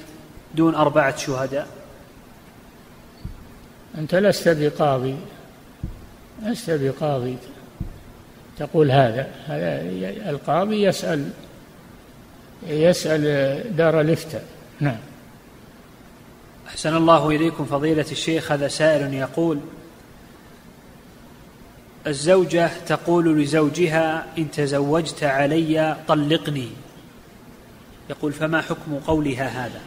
دون أربعة شهداء؟ أنت لست بقاضي. لست بقاضي. تقول هذا هذا القاضي يسأل يسأل دار الإفتاء نعم. أحسن الله إليكم فضيلة الشيخ هذا سائل يقول الزوجة تقول لزوجها إن تزوجت علي طلقني. يقول فما حكم قولها هذا؟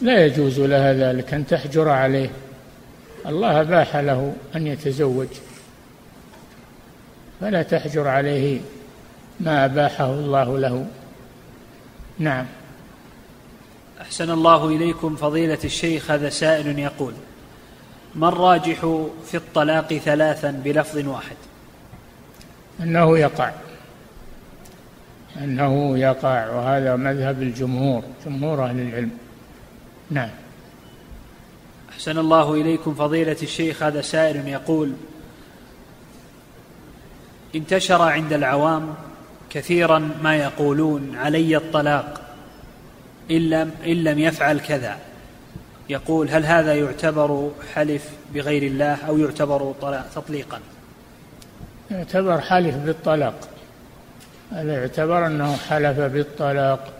لا يجوز لها ذلك أن تحجر عليه. الله أباح له أن يتزوج. فلا تحجر عليه ما أباحه الله له. نعم. أحسن الله إليكم فضيلة الشيخ هذا سائل يقول ما الراجح في الطلاق ثلاثا بلفظ واحد؟ أنه يقع. أنه يقع وهذا مذهب الجمهور جمهور أهل العلم. نعم. أحسن الله إليكم فضيلة الشيخ هذا سائل يقول انتشر عند العوام كثيرا ما يقولون علي الطلاق إن لم, إن لم يفعل كذا. يقول هل هذا يعتبر حلف بغير الله أو يعتبر تطليقا؟ يعتبر حلف بالطلاق. هذا يعتبر أنه حلف بالطلاق.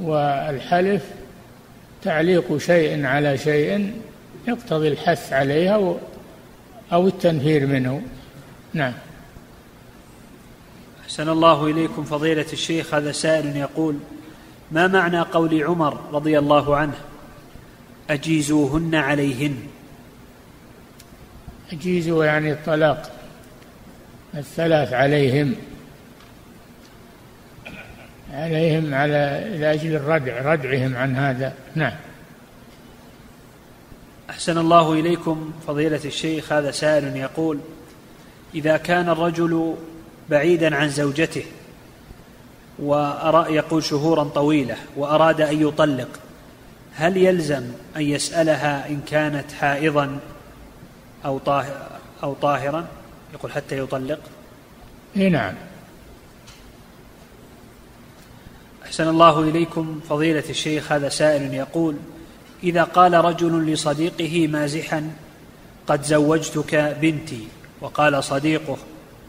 والحلف تعليق شيء على شيء يقتضي الحث عليه أو التنفير منه. نعم. أحسن الله إليكم فضيلة الشيخ هذا سائل يقول ما معنى قول عمر رضي الله عنه أجيزوهن عليهن؟ أجيزوا يعني الطلاق الثلاث عليهم. عليهم على لأجل الردع ردعهم عن هذا. نعم. أحسن الله إليكم فضيلة الشيخ هذا سائل يقول إذا كان الرجل بعيدا عن زوجته وأرى يقول شهورا طويلة وأراد أن يطلق هل يلزم أن يسألها إن كانت حائضا أو طاهر أو طاهرا؟ يقول حتى يطلق. نعم. أحسن الله إليكم. فضيلة الشيخ هذا سائل يقول إذا قال رجل لصديقه مازحا قد زوجتك بنتي وقال صديقه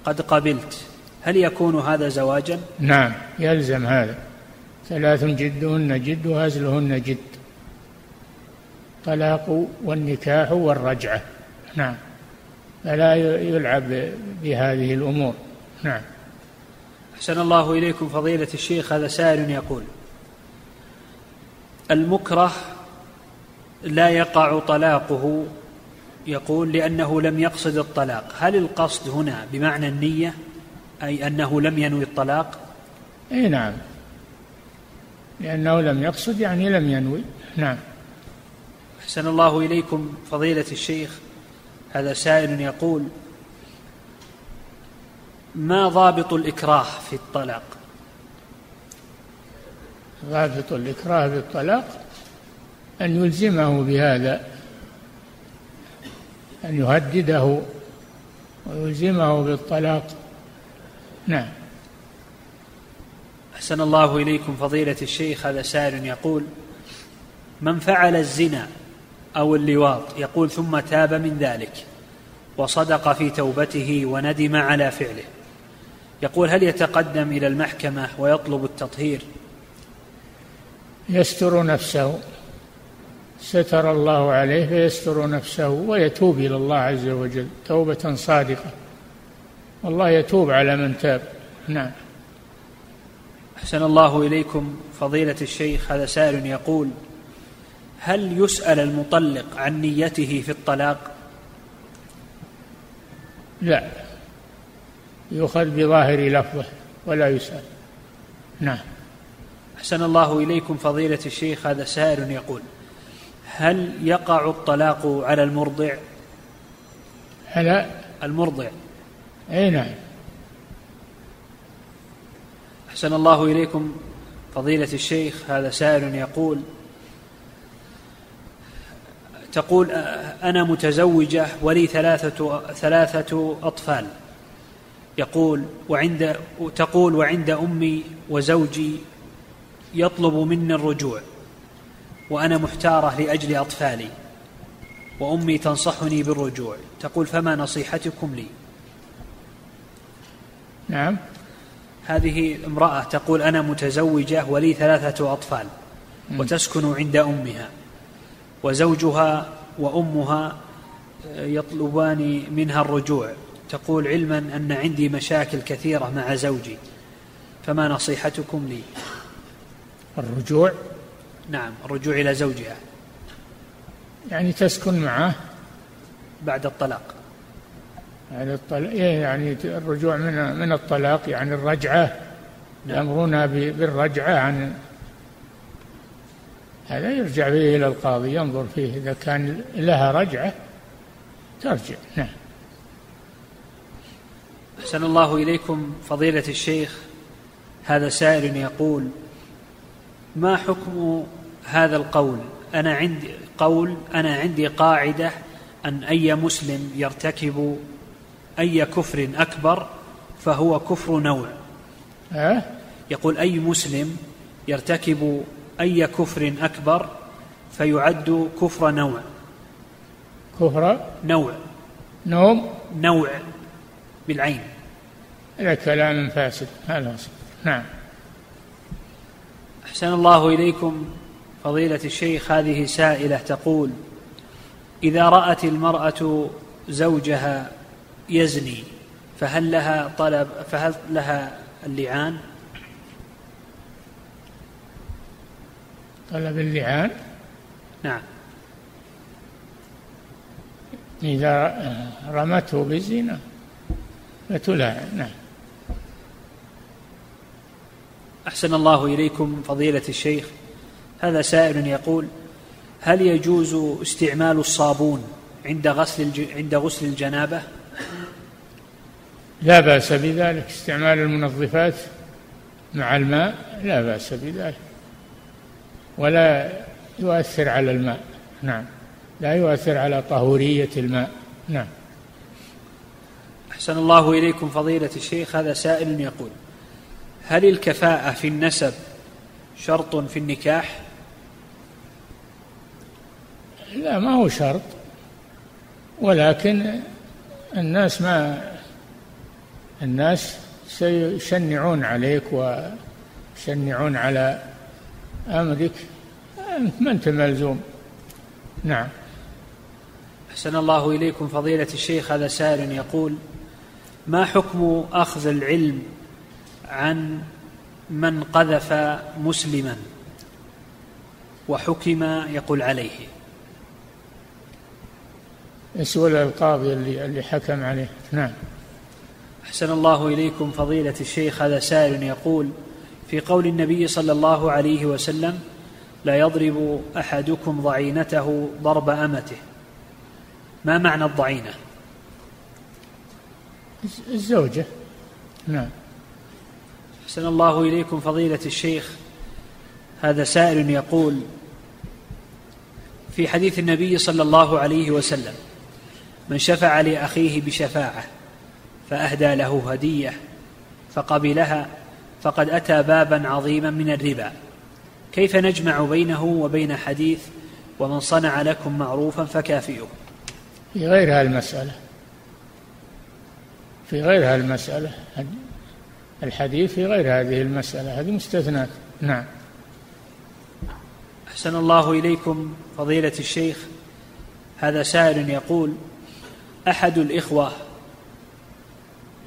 قد قبلت هل يكون هذا زواجا؟ نعم يلزم هذا. ثلاث جدهن جد وهزلهن جد. طلاق والنكاح والرجعة. نعم. فلا يلعب بهذه الأمور. نعم. أحسن الله إليكم فضيلة الشيخ هذا سائل يقول المكره لا يقع طلاقه يقول لأنه لم يقصد الطلاق. هل القصد هنا بمعنى النية؟ أي أنه لم ينوي الطلاق؟ أي نعم. لأنه لم يقصد يعني لم ينوي. نعم. أحسن الله إليكم فضيلة الشيخ. هذا سائل يقول ما ضابط الإكراه في الطلاق؟ ضابط الإكراه بالطلاق أن يلزمه بهذا. أن يهدده ويلزمه بالطلاق. نعم. أحسن الله إليكم فضيلة الشيخ هذا سائل يقول من فعل الزنا أو اللواط يقول ثم تاب من ذلك وصدق في توبته وندم على فعله. يقول هل يتقدم إلى المحكمة ويطلب التطهير؟ يستر نفسه. ستر الله عليه فيستر نفسه ويتوب إلى الله عز وجل توبة صادقة. والله يتوب على من تاب. نعم. أحسن الله إليكم فضيلة الشيخ هذا سائل يقول هل يسأل المطلق عن نيته في الطلاق؟ لا. يؤخذ بظاهر لفظه ولا يسأل. نعم. أحسن الله إليكم فضيلة الشيخ هذا سائل يقول هل يقع الطلاق على المرضع؟ على المرضع. أي نعم. أحسن الله إليكم. فضيلة الشيخ هذا سائل يقول تقول أنا متزوجة ولي ثلاثة ثلاثة أطفال. يقول وعند تقول وعند أمي وزوجي يطلب مني الرجوع. وأنا محتارة لأجل أطفالي وأمي تنصحني بالرجوع تقول فما نصيحتكم لي؟ نعم. هذه امرأة تقول أنا متزوجة ولي ثلاثة أطفال وتسكن عند أمها وزوجها وأمها يطلبان منها الرجوع. تقول علما أن عندي مشاكل كثيرة مع زوجي فما نصيحتكم لي؟ الرجوع؟ نعم الرجوع إلى زوجها. يعني تسكن معه؟ بعد الطلاق. بعد الطلاق إيه، يعني الرجوع من من الطلاق؟ يعني الرجعة نعم. يأمرونها بالرجعة عن هذا يرجع به إلى القاضي ينظر فيه إذا كان لها رجعة ترجع. نعم. أحسن الله إليكم فضيلة الشيخ هذا سائل يقول ما حكم هذا القول؟ أنا عندي قول أنا عندي قاعدة أن أي مسلم يرتكب أي كفر أكبر فهو كفر نوع. أه؟ يقول أي مسلم يرتكب أي كفر أكبر فيعد كفر نوع. كفر؟ نوع. نوم؟ نوع بالعين. هذا كلام فاسد. هذا نعم. أحسن الله إليكم فضيلة الشيخ هذه سائلة تقول إذا رأت المرأة زوجها يزني فهل لها طلب فهل لها اللعان؟ طلب اللعان؟ نعم إذا رمته بالزنا فتلاعن نعم أحسن الله إليكم فضيلة الشيخ. هذا سائل يقول هل يجوز استعمال الصابون عند غسل الج... عند غسل الجنابة؟ لا بأس بذلك. استعمال المنظفات مع الماء لا بأس بذلك. ولا يؤثر على الماء. نعم. لا يؤثر على طهورية الماء. نعم. أحسن الله إليكم فضيلة الشيخ. هذا سائل يقول هل الكفاءة في النسب شرط في النكاح؟ لا ما هو شرط. ولكن الناس ما الناس سيشنعون عليك ويشنعون على أمرك. ما أنت ملزوم. نعم. أحسن الله إليكم فضيلة الشيخ هذا سائل يقول ما حكم أخذ العلم عن من قذف مسلما وحكم يقول عليه. يسأل القاضي اللي, اللي حكم عليه. نعم. أحسن الله إليكم فضيلة الشيخ. هذا سائل يقول في قول النبي صلى الله عليه وسلم لا يضرب أحدكم ضعينته ضرب أمته. ما معنى الضعينة؟ الزوجة. نعم. أحسن الله إليكم فضيلة الشيخ. هذا سائل يقول في حديث النبي صلى الله عليه وسلم من شفع لأخيه بشفاعة فأهدى له هدية فقبلها فقد أتى بابا عظيما من الربا. كيف نجمع بينه وبين حديث ومن صنع لكم معروفا فكافئوه في غير هالمسألة في غير هالمسألة الحديث في غير هذه المسألة هذه مستثنات نعم. أحسن الله إليكم فضيلة الشيخ. هذا سائل يقول أحد الإخوة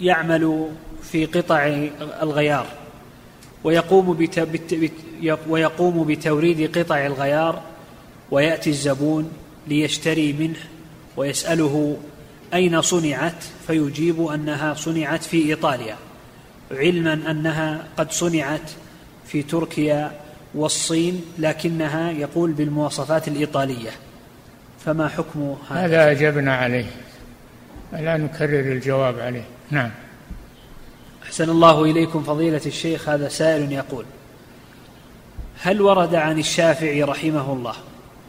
يعمل في قطع الغيار ويقوم. ويقوم بتوريد قطع الغيار ويأتي الزبون ليشتري منه ويسأله أين صنعت فيجيب أنها صنعت في إيطاليا. علما أنها قد صنعت في تركيا والصين لكنها يقول بالمواصفات الإيطالية. فما حكم هذا؟ هذا أجبنا عليه. لا نكرر الجواب عليه. نعم. أحسن الله إليكم فضيلة الشيخ هذا سائل يقول هل ورد عن الشافعي رحمه الله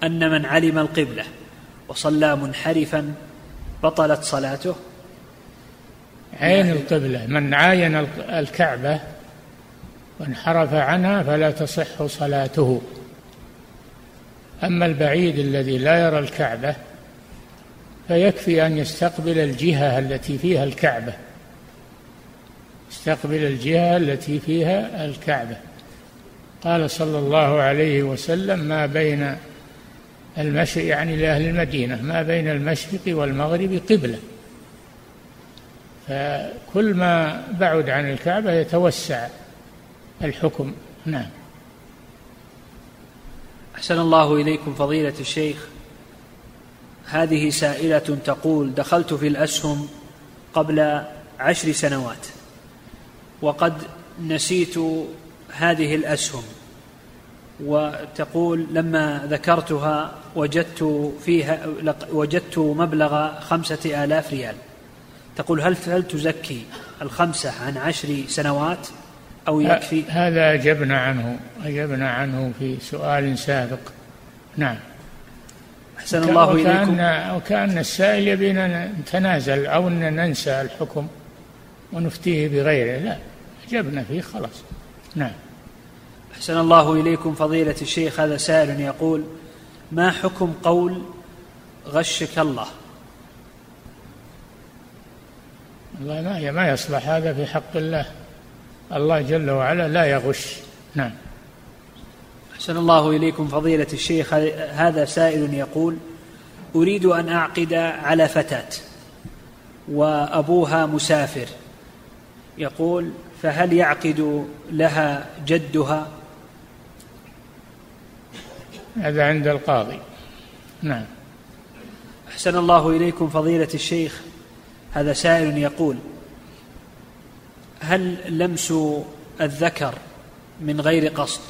أن من علم القبلة وصلى منحرفا بطلت صلاته؟ عين القبلة. من عاين الكعبة وانحرف عنها فلا تصح صلاته. أما البعيد الذي لا يرى الكعبة فيكفي أن يستقبل الجهة التي فيها الكعبة. يستقبل الجهة التي فيها الكعبة. قال صلى الله عليه وسلم ما بين المشرق يعني لأهل المدينة ما بين المشرق والمغرب قبلة. فكل ما بعد عن الكعبة يتوسع الحكم. نعم. أحسن الله إليكم فضيلة الشيخ. هذه سائلة تقول دخلت في الأسهم قبل عشر سنوات وقد نسيت هذه الأسهم. وتقول لما ذكرتها وجدت فيها وجدت مبلغ خمسة آلاف ريال. تقول هل هل تزكي الخمسة عن عشر سنوات أو يكفي؟ هذا أجبنا عنه أجبنا عنه في سؤال سابق. نعم. أحسن الله وكأن إليكم. وكأن السائل يبينا نتنازل أو أن ننسى الحكم ونفتيه بغيره. لا أجبنا فيه خلاص. نعم. أحسن الله إليكم فضيلة الشيخ. هذا سائل يقول ما حكم قول غشك الله؟ والله ما ما يصلح هذا في حق الله. الله جل وعلا لا يغش. نعم. أحسن الله إليكم فضيلة الشيخ. هذا سائل يقول أريد أن أعقد على فتاة وأبوها مسافر. يقول فهل يعقد لها جدها؟ هذا عند القاضي. نعم. أحسن الله إليكم فضيلة الشيخ. هذا سائل يقول هل لمس الذكر من غير قصد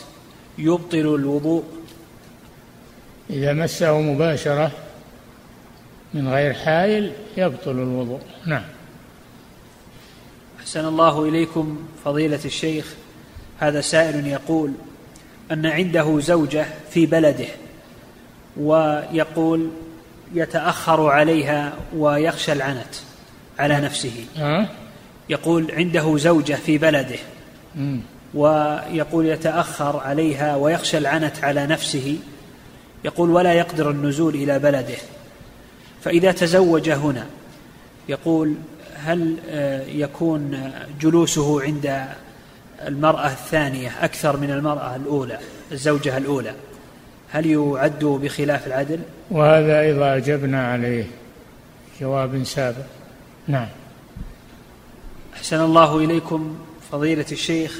يبطل الوضوء؟ إذا مسه مباشرة من غير حائل يبطل الوضوء. نعم. أحسن الله إليكم فضيلة الشيخ. هذا سائل يقول أن عنده زوجة في بلده ويقول يتأخر عليها ويخشى العنت. على نفسه. يقول عنده زوجة في بلده. ويقول يتأخر عليها ويخشى العنت على نفسه. يقول ولا يقدر النزول إلى بلده. فإذا تزوج هنا يقول هل آه، يكون جلوسه عند المرأة الثانية أكثر من المرأة الأولى الزوجة الأولى؟ هل يعد بخلاف العدل؟ وهذا أيضا أجبنا عليه. جواب سابق. نعم. أحسن الله إليكم فضيلة الشيخ.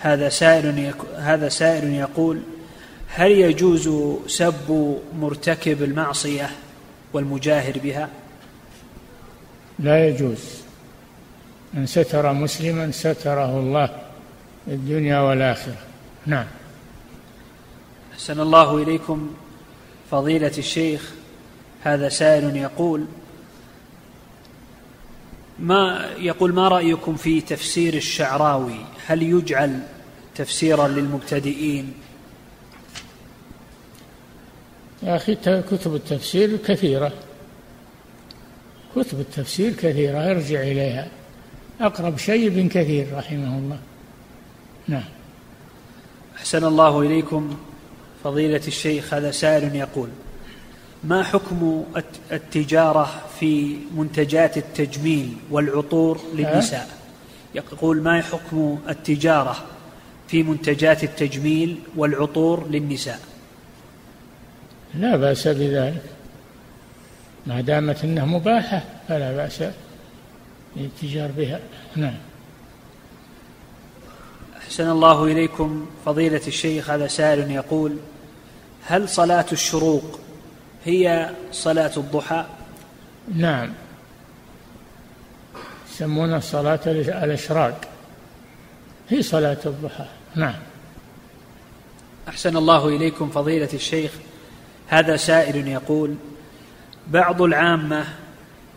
هذا سائل هذا سائل يقول هل يجوز سب مرتكب المعصية والمجاهر بها؟ لا يجوز. من ستر مسلما ستره الله في الدنيا والآخرة. نعم. أحسن الله إليكم فضيلة الشيخ. هذا سائل يقول ما يقول ما رأيكم في تفسير الشعراوي؟ هل يجعل تفسيرا للمبتدئين؟ يا أخي كتب التفسير كثيرة. كتب التفسير كثيرة ارجع إليها. أقرب شيء ابن كثير رحمه الله. نعم. أحسن الله إليكم. فضيلة الشيخ هذا سائل يقول ما حكم التجارة في منتجات التجميل والعطور للنساء؟ يقول ما حكم التجارة في منتجات التجميل والعطور للنساء؟ لا بأس بذلك. ما دامت إنها مباحة فلا بأس الاتجار بها. نعم. أحسن الله إليكم فضيلة الشيخ هذا سائل يقول هل صلاة الشروق هي صلاة الضحى؟ نعم. يسمونها صلاة الإشراق. هي صلاة الضحى. نعم. أحسن الله إليكم فضيلة الشيخ. هذا سائل يقول بعض العامة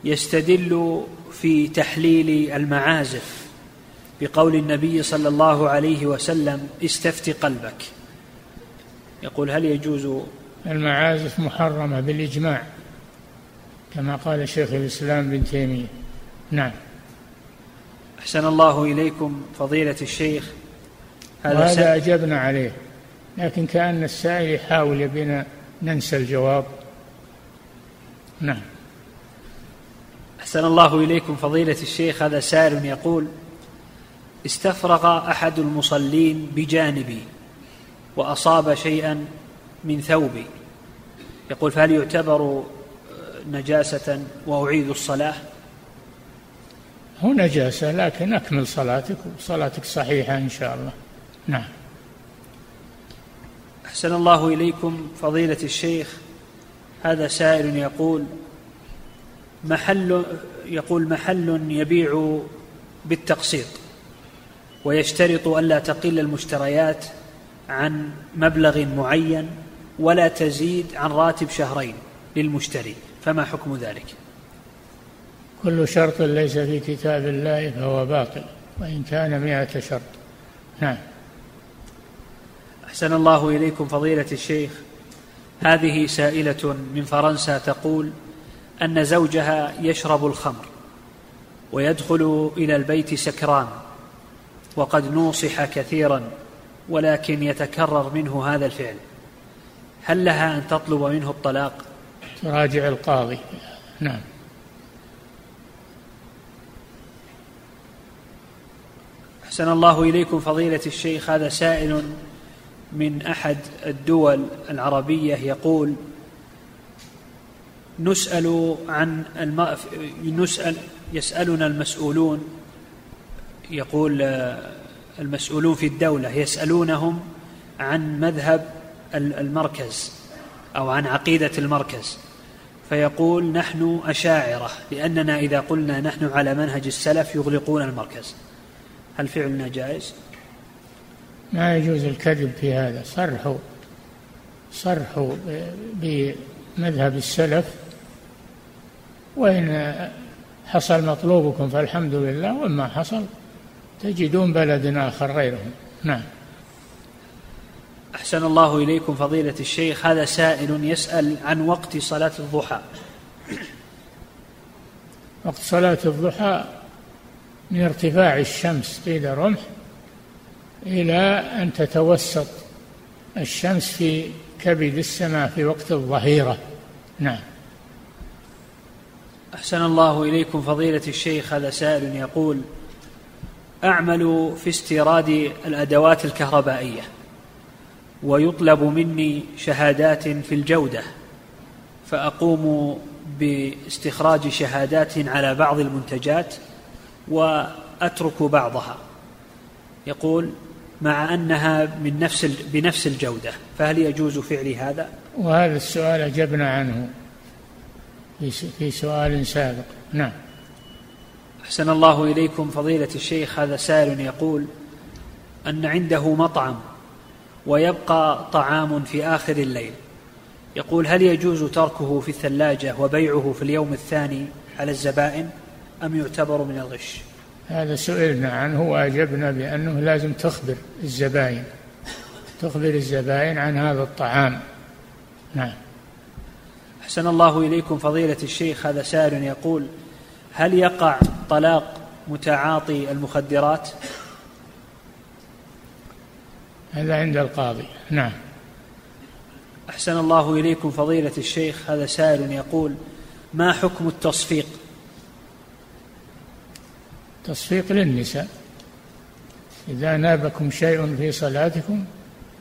يستدل في تحليل المعازف بقول النبي صلى الله عليه وسلم استفت قلبك يقول هل يجوز المعازف محرمة بالإجماع كما قال شيخ الإسلام بن تيمية. نعم. أحسن الله إليكم فضيلة الشيخ. هذا وهذا أجبنا عليه لكن كأن السائل يحاول يبينا ننسى الجواب. نعم. أحسن الله إليكم فضيلة الشيخ. هذا سائل يقول استفرغ أحد المصلين بجانبي وأصاب شيئا من ثوبي. يقول فهل يعتبر نجاسة وأعيد الصلاة؟ هو نجاسة لكن أكمل صلاتك وصلاتك صحيحة إن شاء الله. نعم. أحسن الله إليكم فضيلة الشيخ. هذا سائل يقول محل يقول محل يبيع بالتقسيط ويشترط ألا تقل المشتريات عن مبلغ معين؟ ولا تزيد عن راتب شهرين للمشتري فما حكم ذلك؟ كل شرط ليس في كتاب الله فهو باطل وإن كان مئة شرط. نعم. أحسن الله إليكم فضيلة الشيخ. هذه سائلة من فرنسا تقول أن زوجها يشرب الخمر ويدخل إلى البيت سكران وقد نوصح كثيرا ولكن يتكرر منه هذا الفعل. هل لها أن تطلب منه الطلاق؟ تراجع القاضي. نعم. أحسن الله إليكم فضيلة الشيخ. هذا سائل من أحد الدول العربية يقول نسأل عن الم... نسأل يسألنا المسؤولون يقول المسؤولون في الدولة يسألونهم عن مذهب المركز أو عن عقيدة المركز. فيقول نحن أشاعرة لأننا إذا قلنا نحن على منهج السلف يغلقون المركز. هل فعلنا جائز؟ ما يجوز الكذب في هذا. صرحوا صرحوا بمذهب السلف وإن حصل مطلوبكم فالحمد لله وما حصل تجدون بلد آخر غيرهم. نعم. أحسن الله إليكم فضيلة الشيخ. هذا سائل يسأل عن وقت صلاة الضحى. وقت صلاة الضحى من ارتفاع الشمس قيل رمح إلى أن تتوسط الشمس في كبد السماء في وقت الظهيرة. نعم. أحسن الله إليكم فضيلة الشيخ. هذا سائل يقول أعمل في استيراد الأدوات الكهربائية. ويطلب مني شهادات في الجودة فأقوم باستخراج شهادات على بعض المنتجات وأترك بعضها. يقول مع أنها من نفس بنفس الجودة فهل يجوز فعلي هذا؟ وهذا السؤال أجبنا عنه في سؤال سابق. نعم. أحسن الله إليكم فضيلة الشيخ. هذا سائل يقول أن عنده مطعم ويبقى طعام في آخر الليل. يقول هل يجوز تركه في الثلاجة وبيعه في اليوم الثاني على الزبائن أم يعتبر من الغش؟ هذا سئلنا عنه وأجبنا بأنه لازم تخبر الزبائن تخبر الزبائن عن هذا الطعام. نعم. أحسن الله إليكم فضيلة الشيخ هذا سائل يقول هل يقع طلاق متعاطي المخدرات؟ هذا عند القاضي. نعم. أحسن الله إليكم فضيلة الشيخ هذا سائل يقول ما حكم التصفيق؟ تصفيق للنساء. إذا نابكم شيء في صلاتكم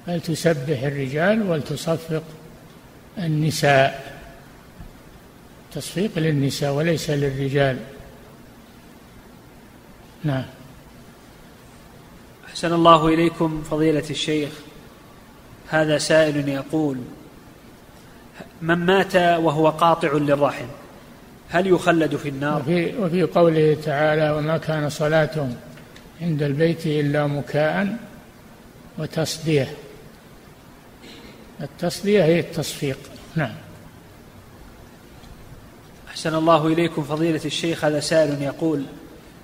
فلتسبح الرجال ولتصفق النساء. تصفيق للنساء وليس للرجال. نعم. أحسن الله إليكم فضيلة الشيخ. هذا سائل يقول من مات وهو قاطع للرحم هل يخلد في النار؟ وفي, وفي قوله تعالى وما كان صلاتهم عند البيت إلا مكاء وتصدية التصدية هي التصفيق. نعم. أحسن الله إليكم فضيلة الشيخ. هذا سائل يقول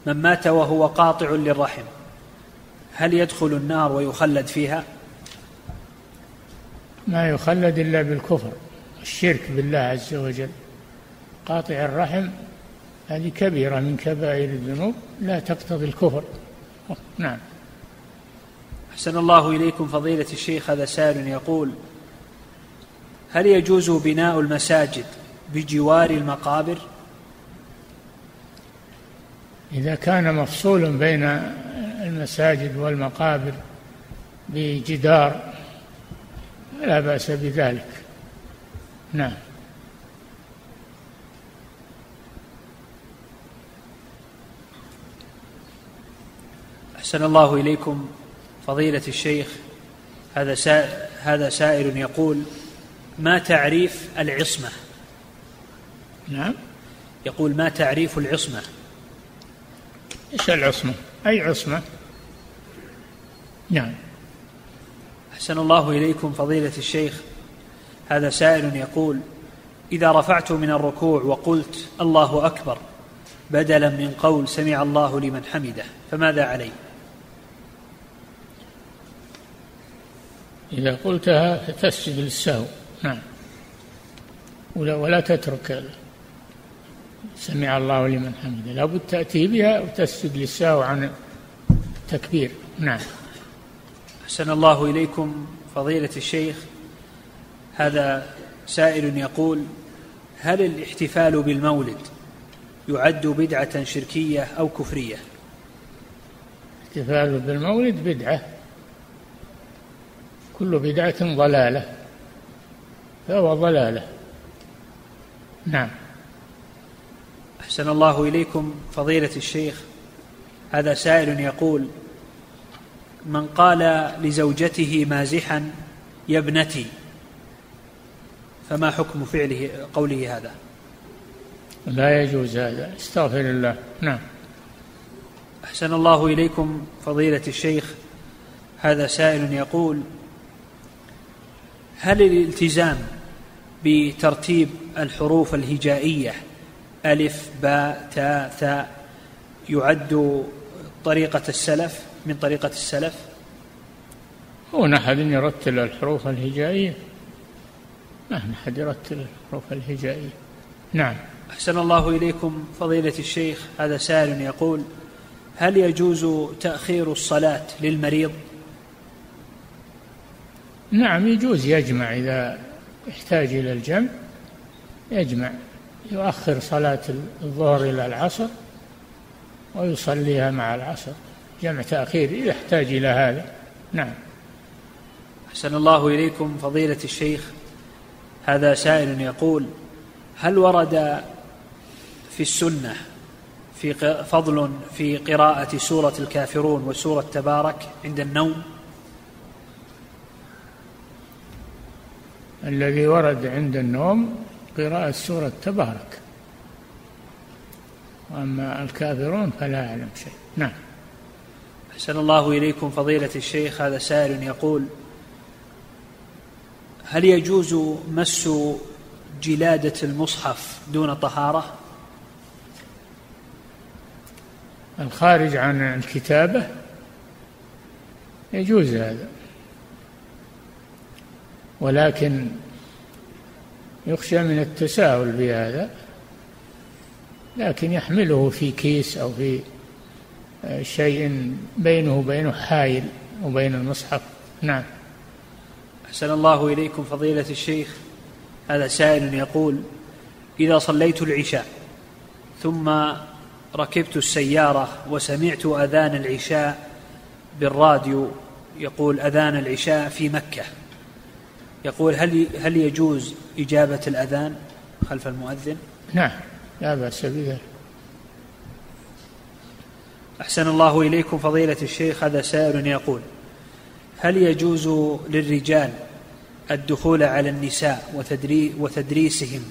من مات وهو قاطع للرحم هل يدخل النار ويخلد فيها؟ ما يخلد إلا بالكفر الشرك بالله عز وجل. قاطع الرحم هذه كبيرة من كبائر الذنوب لا تقتضي الكفر. [laughs] نعم. أحسن الله إليكم فضيلة الشيخ هذا سائل يقول هل يجوز بناء المساجد بجوار المقابر؟ إذا كان مفصول بين المساجد والمقابر بجدار لا بأس بذلك نعم أحسن الله إليكم فضيلة الشيخ هذا سائل هذا سائل يقول ما تعريف العصمة؟ نعم يقول ما تعريف العصمة؟ إيش العصمة؟ أي عصمة؟ نعم. أحسن الله إليكم فضيلة الشيخ. هذا سائل يقول إذا رفعت من الركوع وقلت الله أكبر بدلا من قول سمع الله لمن حمده فماذا علي؟ إذا قلتها تسجد للسهو. نعم. ولا, ولا تترك سمع الله لمن حمده. لابد تأتي بها وتسجد للسهو عن التكبير نعم. أحسن الله إليكم فضيلة الشيخ. هذا سائل يقول هل الاحتفال بالمولد يعد بدعة شركية أو كفرية؟ الاحتفال بالمولد بدعة. كل بدعة ضلالة. فهو ضلالة. نعم. أحسن الله إليكم فضيلة الشيخ. هذا سائل يقول من قال لزوجته مازحا يا ابنتي. فما حكم فعله قوله هذا؟ لا يجوز هذا. استغفر الله. نعم. أحسن الله إليكم فضيلة الشيخ. هذا سائل يقول هل الالتزام بترتيب الحروف الهجائية ألف باء تاء ثاء يعد طريقة السلف؟ من طريقة السلف؟ هو أحد يرتل الحروف الهجائية. ما أحد يرتل الحروف الهجائية. نعم. أحسن الله إليكم فضيلة الشيخ. هذا سائل يقول هل يجوز تأخير الصلاة للمريض؟ نعم يجوز يجمع. إذا احتاج إلى الجمع يجمع. يؤخر صلاة الظهر إلى العصر ويصليها مع العصر. جمع تأخير إذا احتاج إلى هذا. نعم. أحسن الله إليكم فضيلة الشيخ. هذا سائل يقول هل ورد في السنة في فضل في قراءة سورة الكافرون وسورة تبارك عند النوم؟ الذي ورد عند النوم قراءة سورة تبارك. وأما الكافرون فلا أعلم شيء. نعم. أحسن الله إليكم فضيلة الشيخ هذا سائل يقول هل يجوز مس جلادة المصحف دون طهارة؟ الخارج عن الكتابة يجوز هذا ولكن يخشى من التساهل بهذا لكن يحمله في كيس أو في شيء بينه وبينه حائل وبين المصحف. نعم. أحسن الله إليكم فضيلة الشيخ. هذا سائل يقول إذا صليت العشاء ثم ركبت السيارة وسمعت أذان العشاء بالراديو يقول أذان العشاء في مكة. يقول هل هل يجوز إجابة الأذان خلف المؤذن؟ نعم لا بأس بذلك. أحسن الله إليكم فضيلة الشيخ هذا سائل يقول هل يجوز للرجال الدخول على النساء وتدري وتدريسهم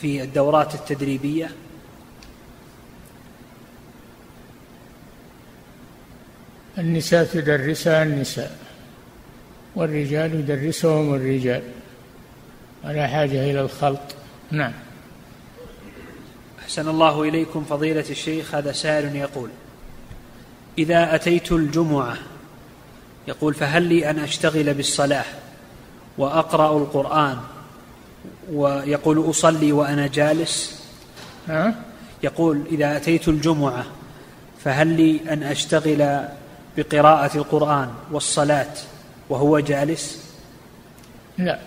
في الدورات التدريبية؟ النساء تدرسها النساء والرجال يدرسهم الرجال ولا حاجة إلى الخلط نعم. أحسن الله إليكم فضيلة الشيخ هذا سائل يقول إذا أتيت الجمعة. يقول فهل لي أن أشتغل بالصلاة وأقرأ القرآن ويقول أصلي وأنا جالس؟ ها؟ يقول إذا أتيت الجمعة فهل لي أن أشتغل بقراءة القرآن والصلاة وهو جالس؟ لا.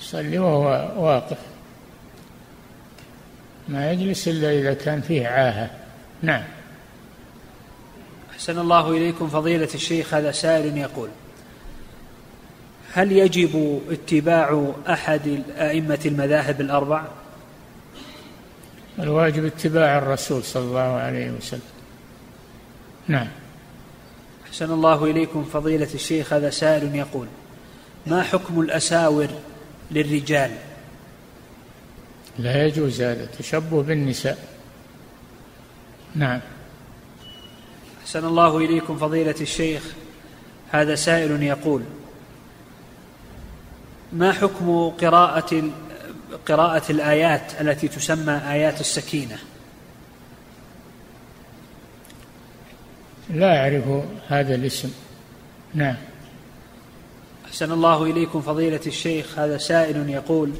يصلي وهو واقف. ما يجلس إلا إذا كان فيه عاهة. نعم. أحسن الله إليكم فضيلة الشيخ هذا سائل يقول هل يجب اتباع أحد أئمة المذاهب الأربع؟ الواجب اتباع الرسول صلى الله عليه وسلم. نعم. أحسن الله إليكم فضيلة الشيخ هذا سائل يقول ما حكم الأساور للرجال؟ لا يجوز هذا تشبه بالنساء. نعم. أحسن الله إليكم فضيلة الشيخ. هذا سائل يقول ما حكم قراءة قراءة الآيات التي تسمى آيات السكينة؟ لا أعرف هذا الاسم. نعم. أحسن الله إليكم فضيلة الشيخ. هذا سائل يقول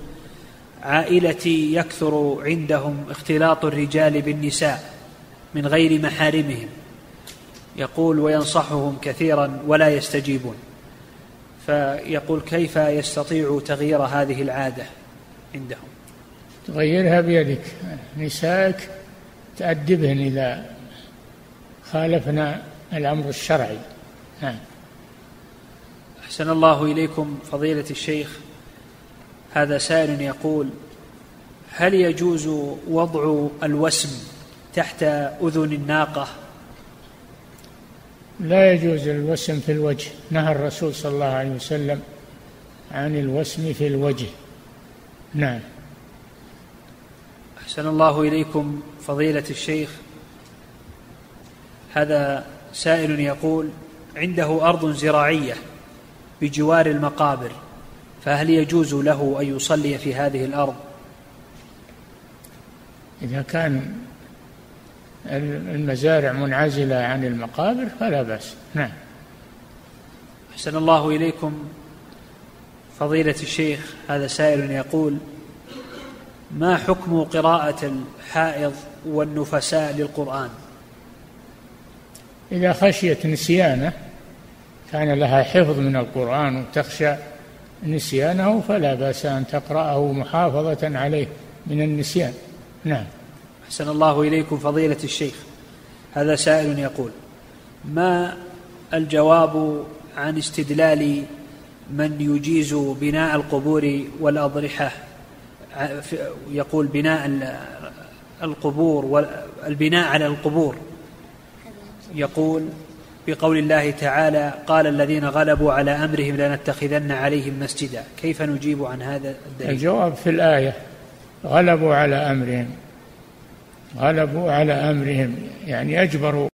عائلتي يكثر عندهم اختلاط الرجال بالنساء من غير محارمهم. يقول وينصحهم كثيرا ولا يستجيبون. فيقول كيف يستطيع تغيير هذه العادة عندهم؟ تغيرها بيدك. نسائك تأدبهن إذا خالفنا الأمر الشرعي. نعم. أحسن الله إليكم فضيلة الشيخ. هذا سائل يقول هل يجوز وضع الوسم تحت أذن الناقة؟ لا يجوز الوسم في الوجه. نهى الرسول صلى الله عليه وسلم عن الوسم في الوجه. نعم. أحسن الله إليكم فضيلة الشيخ. هذا سائل يقول عنده أرض زراعية بجوار المقابر فهل يجوز له أن يصلي في هذه الأرض؟ إذا كان المزارع منعزلة عن المقابر فلا بأس. نعم. أحسن الله إليكم. فضيلة الشيخ هذا سائل يقول ما حكم قراءة الحائض والنفساء للقرآن؟ إذا خشيت نسيانه كان لها حفظ من القرآن وتخشى نسيانه فلا بأس أن تقرأه محافظة عليه من النسيان. نعم. أحسن الله إليكم فضيلة الشيخ. هذا سائل يقول ما الجواب عن استدلال من يجيز بناء القبور والأضرحة؟ يقول بناء القبور والبناء على القبور. يقول بقول الله تعالى قال الذين غلبوا على أمرهم لنتخذن عليهم مسجدا. كيف نجيب عن هذا الدليل؟ الجواب في الآية غلبوا على أمرهم. غلبوا على أمرهم يعني أجبروا